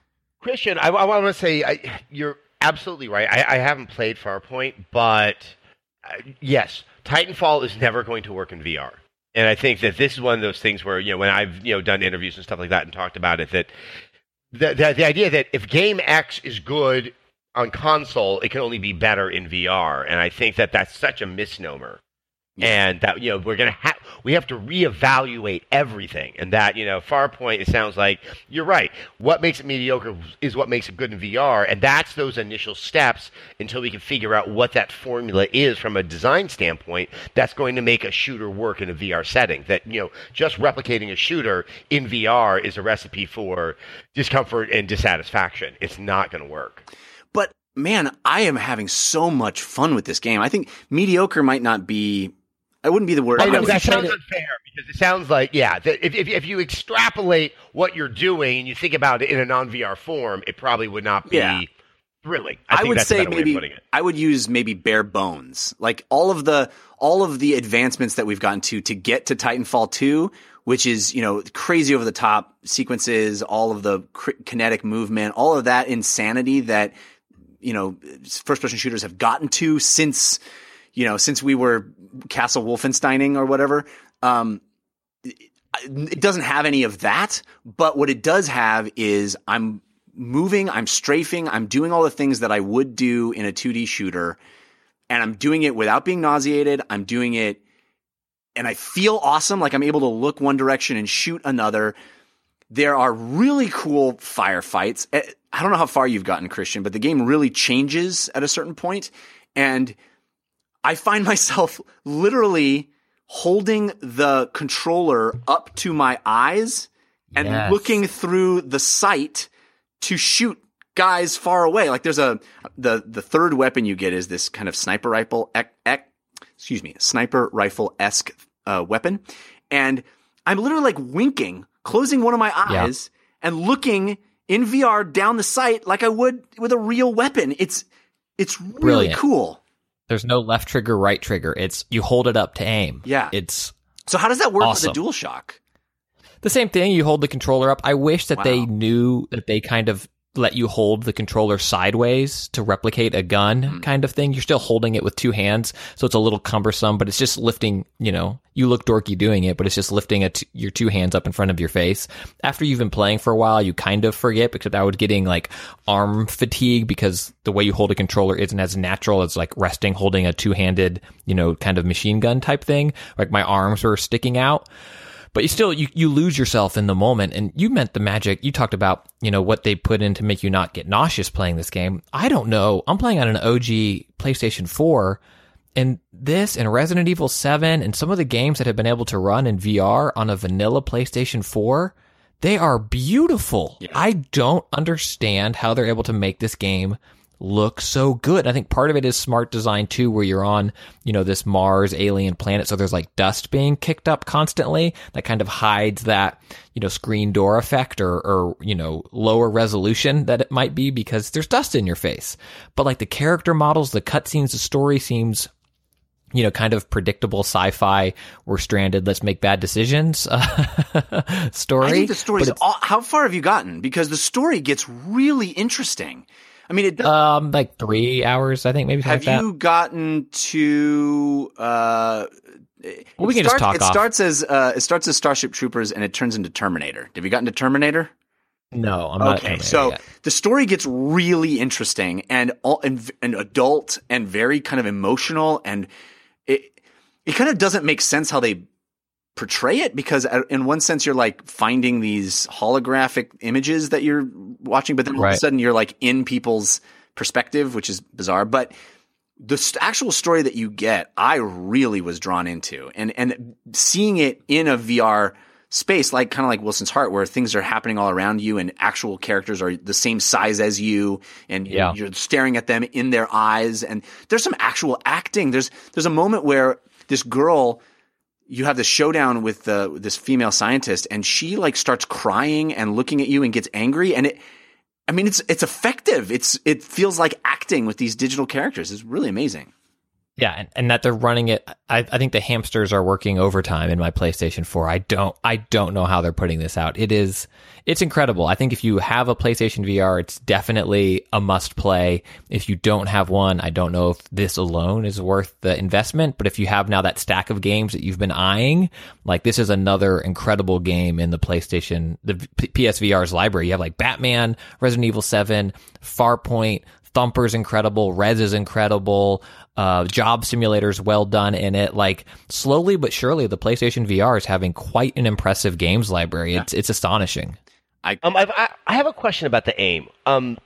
Christian, I, I want to say I, you're absolutely right. I, I haven't played Farpoint, but uh, yes, Titanfall is never going to work in VR. And I think that this is one of those things where you know when I've you know done interviews and stuff like that and talked about it that the the, the idea that if game X is good on console, it can only be better in VR. And I think that that's such a misnomer. And that you know we're gonna have we have to reevaluate everything, and that you know Farpoint. It sounds like you're right. What makes it mediocre is what makes it good in VR, and that's those initial steps until we can figure out what that formula is from a design standpoint. That's going to make a shooter work in a VR setting. That you know just replicating a shooter in VR is a recipe for discomfort and dissatisfaction. It's not going to work. But man, I am having so much fun with this game. I think mediocre might not be. I wouldn't be the word. I know would that say sounds that- unfair because it sounds like yeah. That if, if if you extrapolate what you're doing and you think about it in a non VR form, it probably would not be Yeah. thrilling. I, I, think would that's say better way of maybe. I would use maybe bare bones, like all of the all of the advancements that we've gotten to to get to Titanfall two, which is you know crazy over the top sequences, all of the cr- kinetic movement, all of that insanity that you know first person shooters have gotten to since you know since we were Castle Wolfensteining or whatever. Um, it doesn't have any of that, but what it does have is I'm moving, I'm strafing, I'm doing all the things that I would do in a 2D shooter, and I'm doing it without being nauseated. I'm doing it and I feel awesome, like I'm able to look one direction and shoot another. There are really cool firefights. Eh, I don't know how far you've gotten, Christian, but the game really changes at a certain point, and I find myself literally holding the controller up to my eyes and Yes. looking through the sight to shoot guys far away. Like there's a the the third weapon you get is this kind of sniper rifle ec, ec, excuse me, sniper rifle esque uh, weapon, and I'm literally like winking, closing one of my Yeah. eyes and looking in VR down the sight like I would with a real weapon. It's it's really Brilliant. cool. There's no left trigger, right trigger. It's you hold it up to aim. Yeah. It's So how does that work Awesome. with the DualShock? the same thing. You hold the controller up. I wish that they knew that they kind of let you hold the controller sideways to replicate a gun Hmm. kind of thing. You're still holding it with two hands, so it's a little cumbersome, but it's just lifting, you know, you look dorky doing it, but it's just lifting a t- your two hands up in front of your face. After you've been playing for a while, you kind of forget because I was getting like arm fatigue because the way you hold a controller isn't as natural as like resting holding a two-handed, you know, kind of machine gun type thing. Like my arms were sticking out but you still you, you lose yourself in the moment and you meant the magic you talked about you know what they put in to make you not get nauseous playing this game i don't know i'm playing on an og playstation 4 and this and resident evil 7 and some of the games that have been able to run in vr on a vanilla playstation 4 they are beautiful i don't understand how they're able to make this game look so good. I think part of it is smart design too, where you're on, you know, this Mars alien planet. So there's like dust being kicked up constantly that kind of hides that, you know, screen door effect or, or, you know, lower resolution that it might be because there's dust in your face. But like the character models, the cutscenes, the story seems you know, kind of predictable sci-fi. We're stranded. Let's make bad decisions. Uh, story. I think the story's But how far have you gotten? Because the story gets really interesting. I mean, it does, um like three hours, I think, maybe. have like you gotten to? Uh, Well, we can just talk It off. starts as uh, it starts as Starship Troopers and it turns into Terminator. Have you gotten to Terminator? No, I'm not. Okay, so yet. the story gets really interesting and all, and, and adult and very kind of emotional and it it kind of doesn't make sense how they portray it because uh, in one sense you're like finding these holographic images that you're watching but then all of a sudden you're like in people's perspective which is bizarre. But the st- actual story that you get, I really was drawn into, and and seeing it in a VR space, like kind of like Wilson's Heart, where things are happening all around you, and actual characters are the same size as you, and Yeah. you're staring at them in their eyes, and there's some actual acting. There's there's a moment where this girl. You have the showdown with the this female scientist, and she like starts crying and looking at you and gets angry, and it I mean, it's it's effective. It's it feels like acting with these digital characters. It's really amazing. Yeah, and, and that they're running it. I, I think the hamsters are working overtime in my PlayStation 4. I don't I don't know how they're putting this out. It is it's incredible. I think if you have a PlayStation VR, it's definitely a must play. If you don't have one, I don't know if this alone is worth the investment. But if you have now that stack of games that you've been eyeing, like this is another incredible game in the PlayStation, the PSVR's library. You have like Batman, Resident Evil 7, Farpoint, Thumper's incredible, Rez is incredible, uh, Job Simulator's well done in it. Like slowly but surely, the PlayStation VR is having quite an impressive games library. It's it's astonishing. Um, I've, I, I have a question about the aim. Um,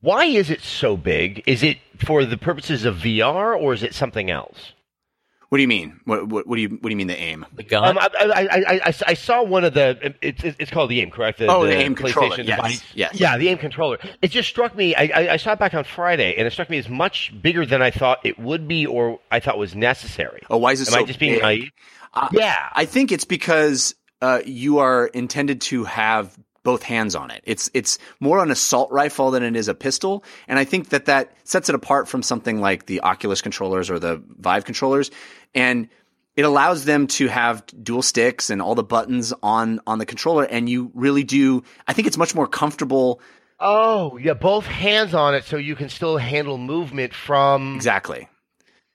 why is it so big? Is it for the purposes of VR or is it something else? What do you mean? What what, what do you what do you mean the aim? The gun. Um, I, I, I, I, I saw one of the. It's, it's called the aim, correct? The, Oh, the aim controller, PlayStation yes, device. yes. Yeah, the aim controller. It just struck me. I, I, I saw it back on Friday, and it struck me as much bigger than I thought it would be, or I thought was necessary. Oh, why is it Am so I just being big? naive? Uh, yeah. I think it's because uh, you are intended to have both hands on it. It's it's more an assault rifle than it is a pistol, and I think that that sets it apart from something like the Oculus controllers or the Vive controllers, and it allows them to have dual sticks and all the buttons on on the controller, and you really do. I think it's much more comfortable. Oh, yeah, both hands on it, so you can still handle movement from. Exactly.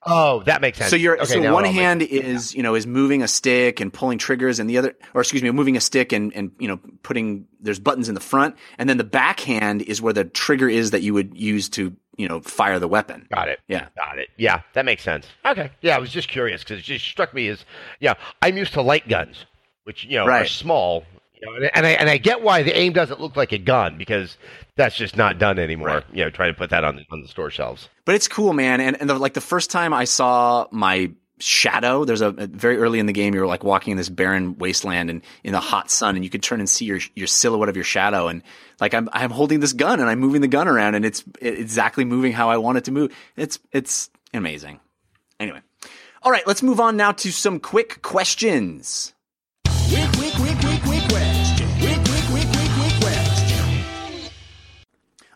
Oh, that makes sense. So you're Okay, so one hand is you know is moving a stick and pulling triggers, and the other, or excuse me, moving a stick and and you know putting there's buttons in the front, and then the back hand is where the trigger is that you would use to you know fire the weapon. Got it. Yeah. Got it. Yeah, that makes sense. Okay. Yeah, I was just curious because it just struck me as, yeah, I'm used to light guns, which you know are small, you know, and, and I and I get why the aim doesn't look like a gun because that's just not done anymore. Right. You know, trying to put that on the, on the store shelves. But it's cool, man. And and the, like the first time I saw my shadow, there's a, a very early in the game, you're like walking in this barren wasteland and in the hot sun, and you could turn and see your your silhouette of your shadow. And like I'm I'm holding this gun and I'm moving the gun around, and it's it- exactly moving how I want it to move. It's it's amazing. Anyway, all right, let's move on now to some quick questions. Quick,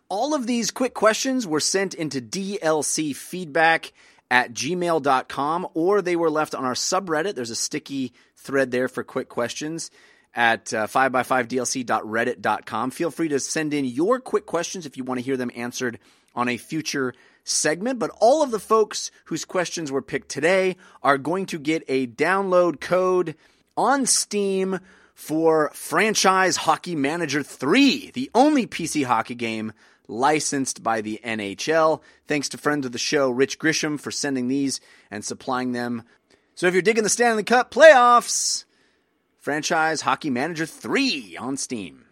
All of these quick questions were sent into DLC feedback at gmail.com or they were left on our subreddit. There's a sticky thread there for quick questions at uh, 5x5dlc.reddit.com. Feel free to send in your quick questions if you want to hear them answered on a future segment. But all of the folks whose questions were picked today are going to get a download code on Steam for Franchise Hockey Manager 3, the only PC hockey game licensed by the NHL. Thanks to friends of the show, Rich Grisham, for sending these and supplying them. So if you're digging the Stanley Cup playoffs, Franchise Hockey Manager 3 on Steam.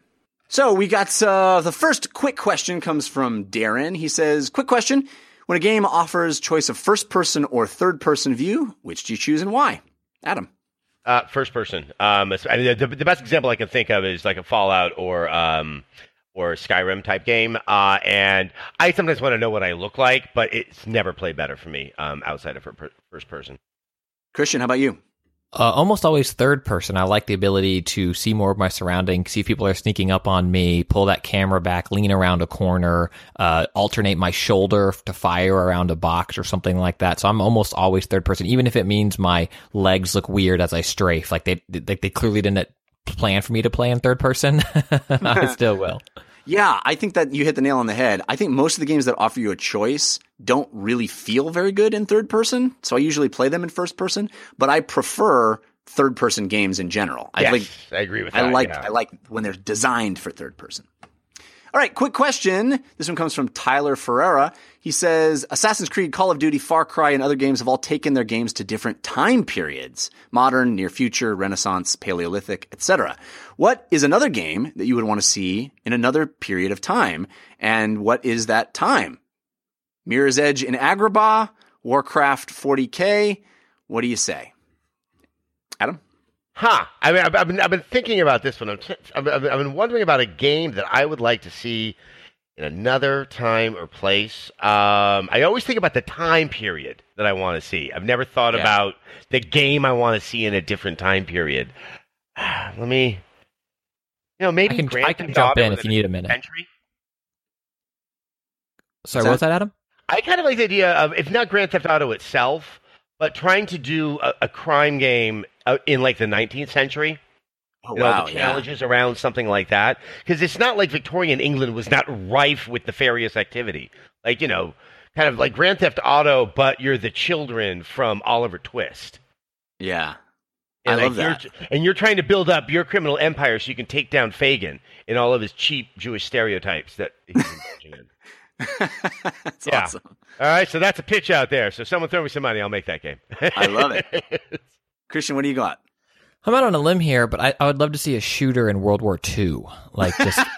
So we got uh, the first quick question comes from Darren. He says, "Quick question: When a game offers choice of first person or third person view, which do you choose and why?" Adam. Uh, first person. Um, I mean, the, the best example I can think of is like a Fallout or um, or Skyrim type game. Uh, and I sometimes want to know what I look like, but it's never played better for me um, outside of fir- first person. Christian, how about you? Uh, almost always third person. I like the ability to see more of my surroundings, see if people are sneaking up on me, pull that camera back, lean around a corner, uh, alternate my shoulder to fire around a box or something like that. So I'm almost always third person, even if it means my legs look weird as I strafe. Like they, like they clearly didn't plan for me to play in third person. I still will. Yeah, I think that you hit the nail on the head. I think most of the games that offer you a choice don't really feel very good in third person, so I usually play them in first person. But I prefer third person games in general. I Yes, like I agree with that. I like yeah. I like when they're designed for third person. All right, quick question. This one comes from Tyler Ferreira. He says Assassin's Creed, Call of Duty, Far Cry, and other games have all taken their games to different time periods modern, near future, Renaissance, Paleolithic, etc. What is another game that you would want to see in another period of time? And what is that time? Mirror's Edge in Agrabah Warcraft 40K. What do you say? Adam? Huh. I mean, I've, I've been I've been thinking about this one. I've, I've I've been wondering about a game that I would like to see in another time or place. Um, I always think about the time period that I want to see. I've never thought Yeah. about the game I want to see in a different time period. Let me, you know, maybe I can- I can jump in if you need a minute. Century. Sorry, What's what was that, Adam? I kind of like the idea of, if not Grand Theft Auto itself, but trying to do a, a crime game uh, in like the 19th century. You know, the challenges around something like that. Because it's not like Victorian England was not rife with nefarious activity. Like, you know, kind of like Grand Theft Auto, but you're the children from Oliver Twist. Yeah. And I love like, that. You're, and you're trying to build up your criminal empire so you can take down Fagin and all of his cheap Jewish stereotypes that he's in. That's Yeah. awesome. All right, so that's a pitch out there. So someone throw me some money, I'll make that game. I love it. Christian, what do you got? I'm out on a limb here, but I, I would love to see a shooter in World War II. Like just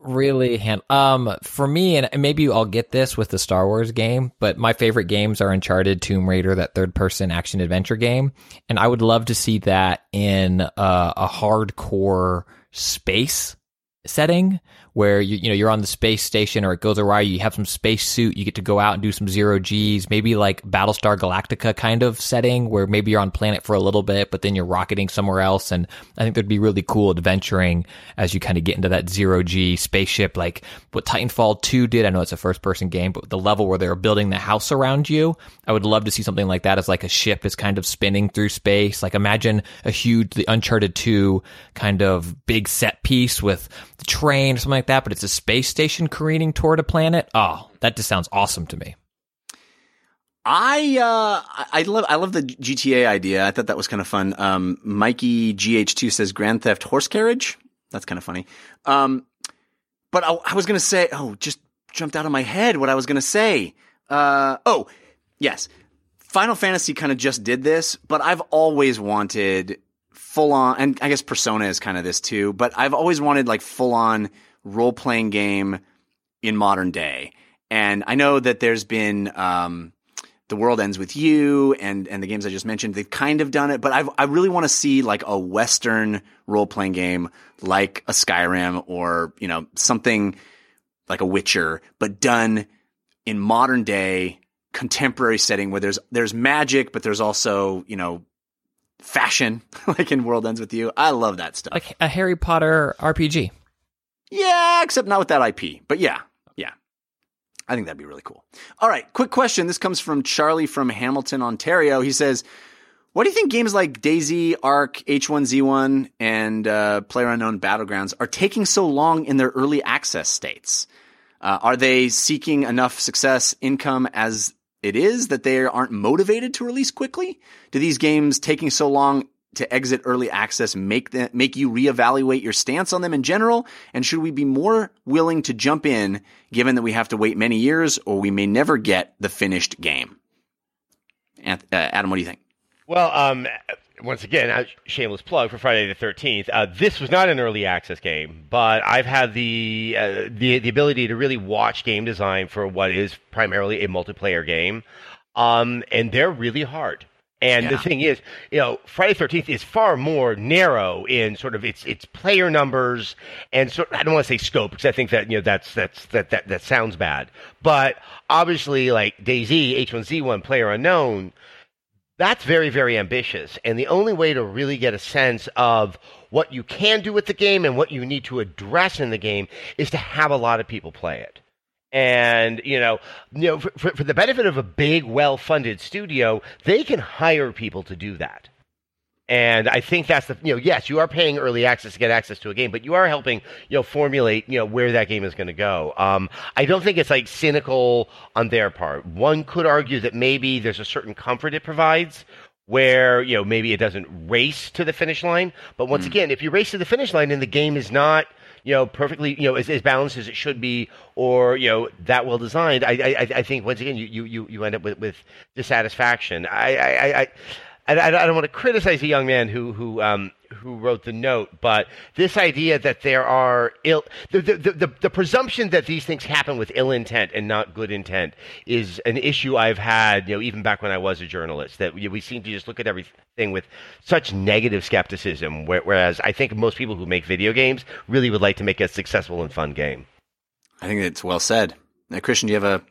really hand um for me and maybe I'll get this with the Star Wars game, but my favorite games are Uncharted, Tomb Raider, that third person action adventure game, and I would love to see that in uh, a hardcore space setting where you you know you're on the space station or it goes awry you have some space suit you get to go out and do some zero g's maybe like battlestar galactica kind of setting where maybe you're on planet for a little bit but then you're rocketing somewhere else. And i think that'd be really cool adventuring as you kind of get into that zero g spaceship like what titanfall 2 did. I know it's a first person game but the level where they're building the house around you i would love to see something like that as like a ship is kind of spinning through space. Like imagine a huge the uncharted 2 kind of big set piece with the train or something like that but it's a space station careening toward a planet oh that just sounds awesome to me I uh I love I love the GTA idea. I thought that was kind of fun. Um Mikey GH2 says Grand Theft Horse Carriage. That's kind of funny. Um but I, I was going to say oh just jumped out of my head what I was going to say. Uh oh, yes. Final Fantasy kind of just did this, but I've always wanted full on and I guess Persona is kind of this too, but I've always wanted like full on role playing game in modern day. And I know that there's been um the world ends with you and and the games I just mentioned they've kind of done it but I I really want to see like a western role playing game like a Skyrim or you know something like a Witcher but done in modern day contemporary setting where there's there's magic but there's also you know fashion like in world ends with you. I love that stuff. Like a harry potter rpg yeah, except not with that IP. But yeah, yeah. I think that'd be really cool. All right, quick question. This comes from Charlie from Hamilton, Ontario. He says, What do you think games like DayZ, Ark, H1Z1, and uh, PlayerUnknown Battlegrounds are taking so long in their early access states? Uh, are they seeking enough success income as it is that they aren't motivated to release quickly? Do these games taking so long to exit early access make them, make you reevaluate your stance on them in general? And should we be more willing to jump in given that we have to wait many years or we may never get the finished game? Uh, Adam, what do you think? Well, um, once again, shameless plug for Friday the Thirteenth. Uh, this was not an early access game, but I've had the uh, the the ability to really watch game design for what is primarily a multiplayer game, um, and they're really hard. And the thing is, you know, Friday Thirteenth is far more narrow in sort of its its player numbers and sort. I don't want to say scope because I think that you know that's that's that that that sounds bad. But obviously, like DayZ, H1Z1, Player Unknown, that's very, very ambitious. And the only way to really get a sense of what you can do with the game and what you need to address in the game is to have a lot of people play it. And you know, you know, for, for, for the benefit of a big, well-funded studio, they can hire people to do that. And I think that's the you know, yes, you are paying early access to get access to a game, but you are helping you know formulate you know where that game is going to go. Um, I don't think it's like cynical on their part. One could argue that maybe there's a certain comfort it provides where you know maybe it doesn't race to the finish line. But once again, if you race to the finish line and the game is not you know perfectly you know as, as balanced as it should be or you know that well designed, I I, I think once again you you you end up with with dissatisfaction. I I. I, I I, don't want to criticize the young man who who um, who wrote the note, but this idea that there are ill the, the, the, the, the presumption that these things happen with ill intent and not good intent is an issue I've had, you know, even back when I was a journalist. That we, we seem to just look at everything with such negative skepticism, whereas I think most people who make video games really would like to make a successful and fun game. I think it's well said. Now, Christian, do you have a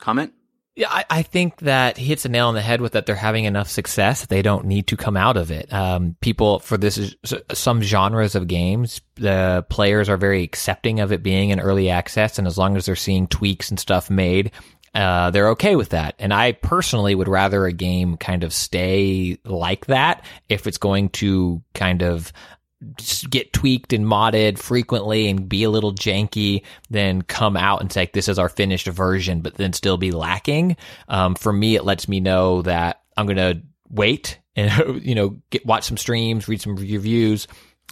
comment? Yeah, I, I think that hits a nail on the head with that they're having enough success. They don't need to come out of it. Um, people for this some genres of games, the players are very accepting of it being in early access, and as long as they're seeing tweaks and stuff made, uh, they're okay with that. And I personally would rather a game kind of stay like that if it's going to kind of get tweaked and modded frequently and be a little janky, then come out and say this is our finished version, but then still be lacking. Um, for me, it lets me know that I'm going to wait and you know get watch some streams, read some reviews,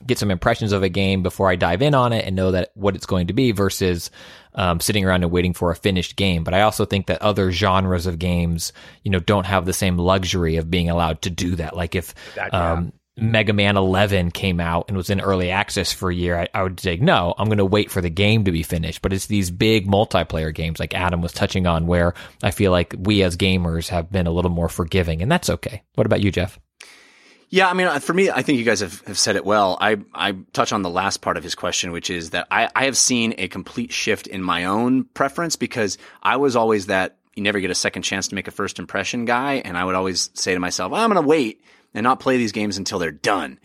get some impressions of a game before I dive in on it and know that what it's going to be versus um, sitting around and waiting for a finished game. But I also think that other genres of games, you know, don't have the same luxury of being allowed to do that. Like if um, Mega Man 11 came out and was in early access for a year, I, I would say, no, I'm going to wait for the game to be finished. But it's these big multiplayer games like Adam was touching on where I feel like we as gamers have been a little more forgiving, and that's okay. What about you, Jeff? Yeah, I mean, uh, for me, I think you guys have, have said it well. I, I touch on the last part of his question, which is that I, I have seen a complete shift in my own preference because I was always that you never get a second chance to make a first impression guy. And I would always say to myself, I'm going to wait and not play these games until they're done.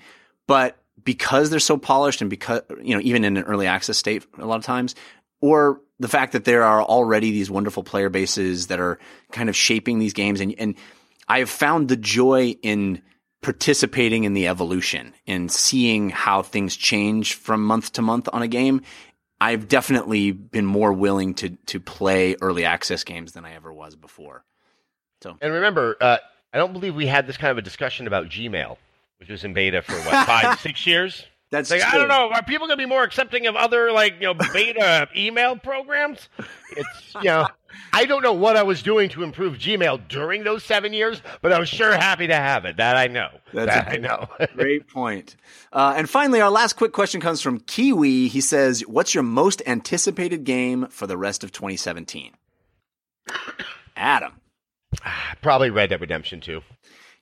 But because they're so polished and because, you know, even in an early access state a lot of times, or the fact that there are already these wonderful player bases that are kind of shaping these games and, and I have found the joy in participating in the evolution and seeing how things change from month to month on a game. I've definitely been more willing to to play early access games than I ever was before. So And remember, uh, I don't believe we had this kind of a discussion about Gmail, which was in beta for what five, six years. that's like I don't know, are people going to be more accepting of other like you know beta email programs? It's you know, I don't know what I was doing to improve Gmail during those seven years, but I was sure happy to have it. That I know. That's that I know. Great point. Uh, and finally, our last quick question comes from Kiwi. He says, "What's your most anticipated game for the rest of 2017?" Adam. Probably Red Dead Redemption 2.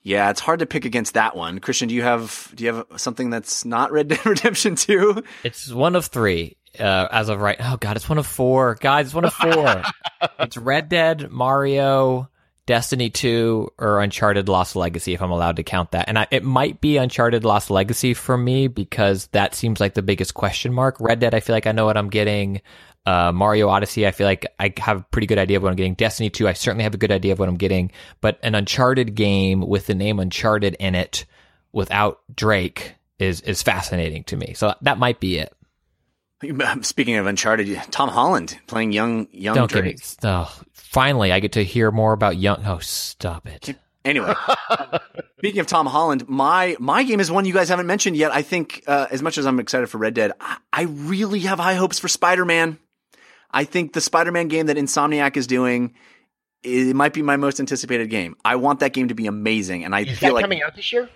Yeah, it's hard to pick against that one. Christian, do you have do you have something that's not Red Dead Redemption 2? It's one of three uh, as of right. Oh God, it's one of four. Guys, it's one of four. it's Red Dead, Mario, Destiny Two, or Uncharted Lost Legacy. If I'm allowed to count that, and I, it might be Uncharted Lost Legacy for me because that seems like the biggest question mark. Red Dead, I feel like I know what I'm getting. Uh, Mario Odyssey, I feel like I have a pretty good idea of what I'm getting. Destiny 2, I certainly have a good idea of what I'm getting. But an Uncharted game with the name Uncharted in it without Drake is is fascinating to me. So that might be it. Speaking of Uncharted, Tom Holland playing young young Don't Drake. me. Oh, finally, I get to hear more about young. Oh, stop it. Anyway, speaking of Tom Holland, my my game is one you guys haven't mentioned yet. I think uh, as much as I'm excited for Red Dead, I, I really have high hopes for Spider Man. I think the Spider Man game that Insomniac is doing, it might be my most anticipated game. I want that game to be amazing, and I Is feel that like coming out this year?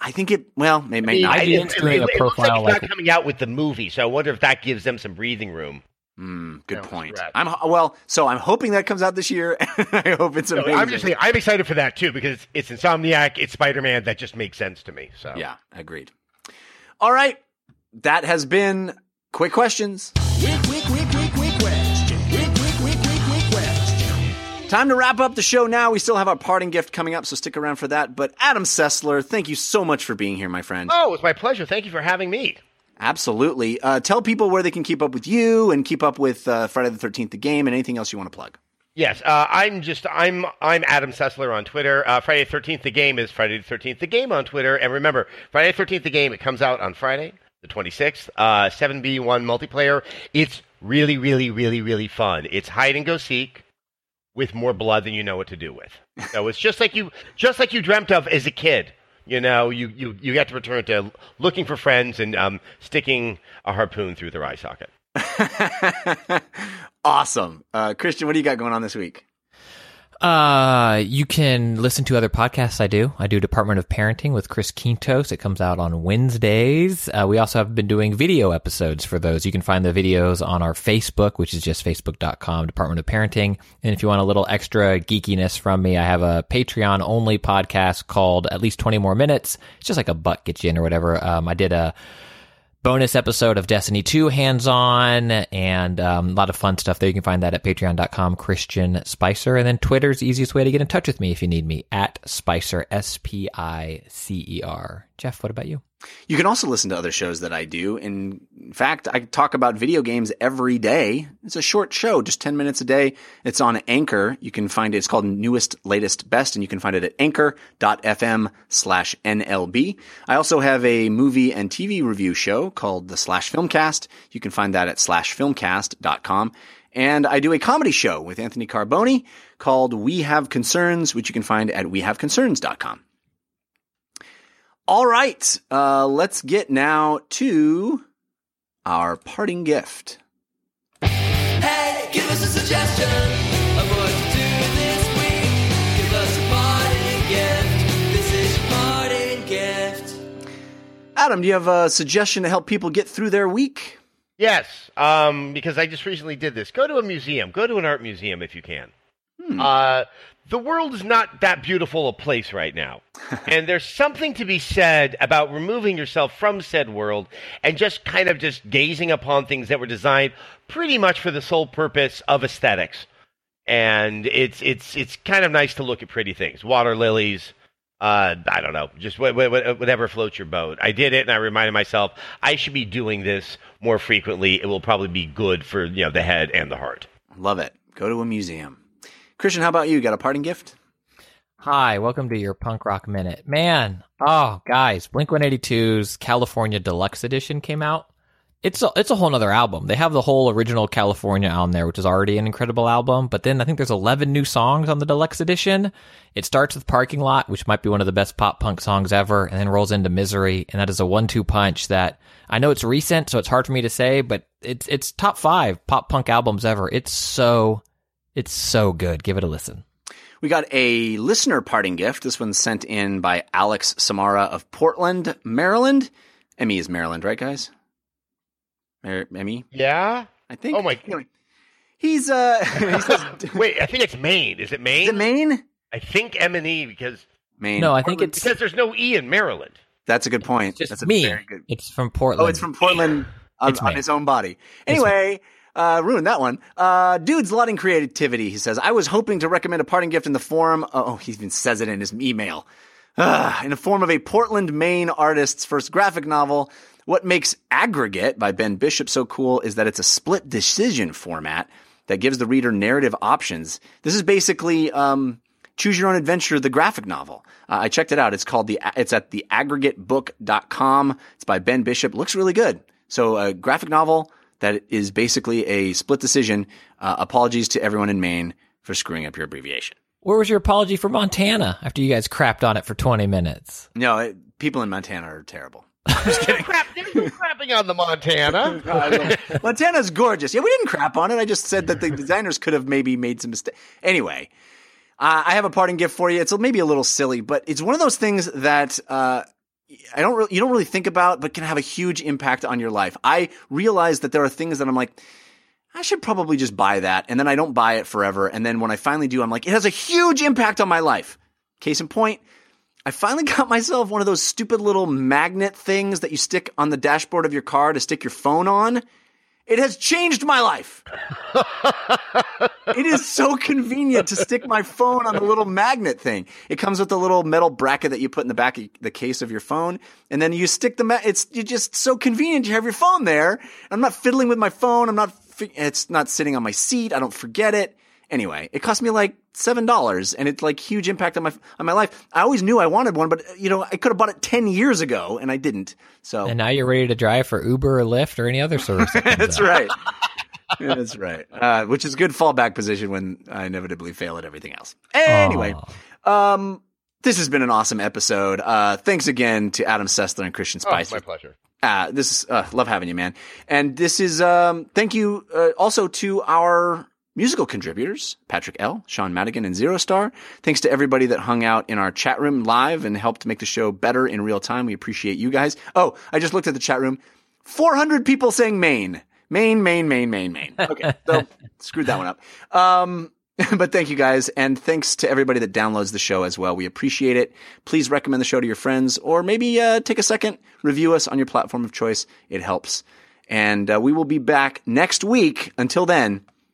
I think it. Well, it may I- not. I'd be it- interested it- in a it looks like profile it's like- not coming out with the movie, so I wonder if that gives them some breathing room. Hmm, good No, point. I'm well, so I'm hoping that comes out this year. I hope it's No, amazing. I'm just saying, I'm excited for that too because it's Insomniac, it's Spider Man. That just makes sense to me. So Yeah, agreed. All right, that has been quick questions. Quick, quick, quick, quick, quick Time to wrap up the show now. We still have our parting gift coming up, so stick around for that. But Adam Sessler, thank you so much for being here, my friend. Oh, it's my pleasure. Thank you for having me. Absolutely. Uh, tell people where they can keep up with you and keep up with uh, Friday the Thirteenth, the game, and anything else you want to plug. Yes, uh, I'm just I'm I'm Adam Sessler on Twitter. Uh, Friday the Thirteenth, the game is Friday the Thirteenth, the game on Twitter. And remember, Friday the Thirteenth, the game. It comes out on Friday the 26th. Uh, 7v1 multiplayer. It's really, really, really, really fun. It's hide and go seek with more blood than you know what to do with. So it's just like you just like you dreamt of as a kid. You know, you you you get to return to looking for friends and um, sticking a harpoon through their eye socket. awesome, uh, Christian. What do you got going on this week? Uh, you can listen to other podcasts I do. I do Department of Parenting with Chris Quintos. It comes out on Wednesdays. Uh, we also have been doing video episodes for those. You can find the videos on our Facebook, which is just facebook.com, Department of Parenting. And if you want a little extra geekiness from me, I have a Patreon only podcast called At Least 20 More Minutes. It's just like a butt gets you in or whatever. Um, I did a, bonus episode of Destiny 2 hands on and um, a lot of fun stuff there. You can find that at patreon.com, Christian Spicer. And then Twitter's the easiest way to get in touch with me if you need me at Spicer, S P I C E R. Jeff, what about you? You can also listen to other shows that I do. In fact, I talk about video games every day. It's a short show, just 10 minutes a day. It's on Anchor. You can find it. It's called Newest, Latest, Best, and you can find it at anchor.fm slash NLB. I also have a movie and TV review show called the Slash Filmcast. You can find that at slashfilmcast.com. And I do a comedy show with Anthony Carboni called We Have Concerns, which you can find at wehaveconcerns.com. All right, uh, let's get now to our parting gift. Hey, give us a suggestion of what to do this week. Give us a parting gift. This is your parting gift. Adam, do you have a suggestion to help people get through their week? Yes, um, because I just recently did this. Go to a museum. Go to an art museum if you can. Uh, the world is not that beautiful a place right now. and there's something to be said about removing yourself from said world and just kind of just gazing upon things that were designed pretty much for the sole purpose of aesthetics. And it's it's it's kind of nice to look at pretty things. Water lilies, uh, I don't know, just wh- wh- wh- whatever floats your boat. I did it, and I reminded myself I should be doing this more frequently. It will probably be good for you know the head and the heart. Love it. Go to a museum. Christian, how about you? Got a parting gift? Hi, welcome to your punk rock minute. Man, oh guys, Blink 182's California Deluxe Edition came out. It's a, it's a whole nother album. They have the whole original California on there, which is already an incredible album. But then I think there's 11 new songs on the Deluxe Edition. It starts with Parking Lot, which might be one of the best pop punk songs ever, and then rolls into Misery. And that is a one two punch that I know it's recent, so it's hard for me to say, but it's, it's top five pop punk albums ever. It's so, it's so good. Give it a listen. We got a listener parting gift. This one's sent in by Alex Samara of Portland, Maryland. Emmy is Maryland, right, guys? Mar- Emmy, Yeah. I think. Oh my- Anyway, he's uh, he says, Wait, I think it's Maine. Is it Maine? is it Maine? I think M and E because Maine. No, I think Portland- it's because there's no E in Maryland. that's a good point. just that's a me. very good. It's from Portland. Oh, it's from Portland on, It's on his own body. Anyway, uh, ruined that one. Uh, dude's lauding creativity. He says, I was hoping to recommend a parting gift in the form. Oh, he even says it in his email. In the form of a Portland, Maine artist's first graphic novel. What makes Aggregate by Ben Bishop so cool is that it's a split decision format that gives the reader narrative options. This is basically um, Choose Your Own Adventure, the graphic novel. Uh, I checked it out. It's called the, it's at the aggregatebook.com. It's by Ben Bishop. Looks really good. So a graphic novel that is basically a split decision. Uh, apologies to everyone in Maine for screwing up your abbreviation. Where was your apology for Montana after you guys crapped on it for 20 minutes? No, it, people in Montana are terrible. Crap, there's no crapping on the Montana. Montana's gorgeous. Yeah, we didn't crap on it. I just said that the designers could have maybe made some mistakes. Anyway, uh, I have a parting gift for you. It's maybe a little silly, but it's one of those things that uh, I don't really, you don't really think about, but can have a huge impact on your life. I realize that there are things that I'm like, I should probably just buy that, and then I don't buy it forever. And then when I finally do, I'm like, it has a huge impact on my life. Case in point, I finally got myself one of those stupid little magnet things that you stick on the dashboard of your car to stick your phone on. It has changed my life. it is so convenient to stick my phone on the little magnet thing. It comes with a little metal bracket that you put in the back of the case of your phone, and then you stick the. Ma- it's you just so convenient. You have your phone there. I'm not fiddling with my phone. I'm not. It's not sitting on my seat. I don't forget it. Anyway, it cost me like seven dollars, and it's like huge impact on my on my life. I always knew I wanted one, but you know I could have bought it ten years ago, and I didn't. So And now you're ready to drive for Uber or Lyft or any other service. that That's up. right. That's right. Uh, which is good fallback position when I inevitably fail at everything else. Anyway, um, this has been an awesome episode. Uh, thanks again to Adam Sessler and Christian oh, Spicer. my pleasure. Uh, this is uh, love having you, man. And this is um, thank you uh, also to our musical contributors, Patrick L., Sean Madigan, and Zero Star. Thanks to everybody that hung out in our chat room live and helped make the show better in real time. We appreciate you guys. Oh, I just looked at the chat room. 400 people saying Maine. Maine, Maine, Maine, Maine, Maine. Okay, so screwed that one up. Um, but thank you guys. And thanks to everybody that downloads the show as well. We appreciate it. Please recommend the show to your friends or maybe uh, take a second, review us on your platform of choice. It helps. And uh, we will be back next week. Until then,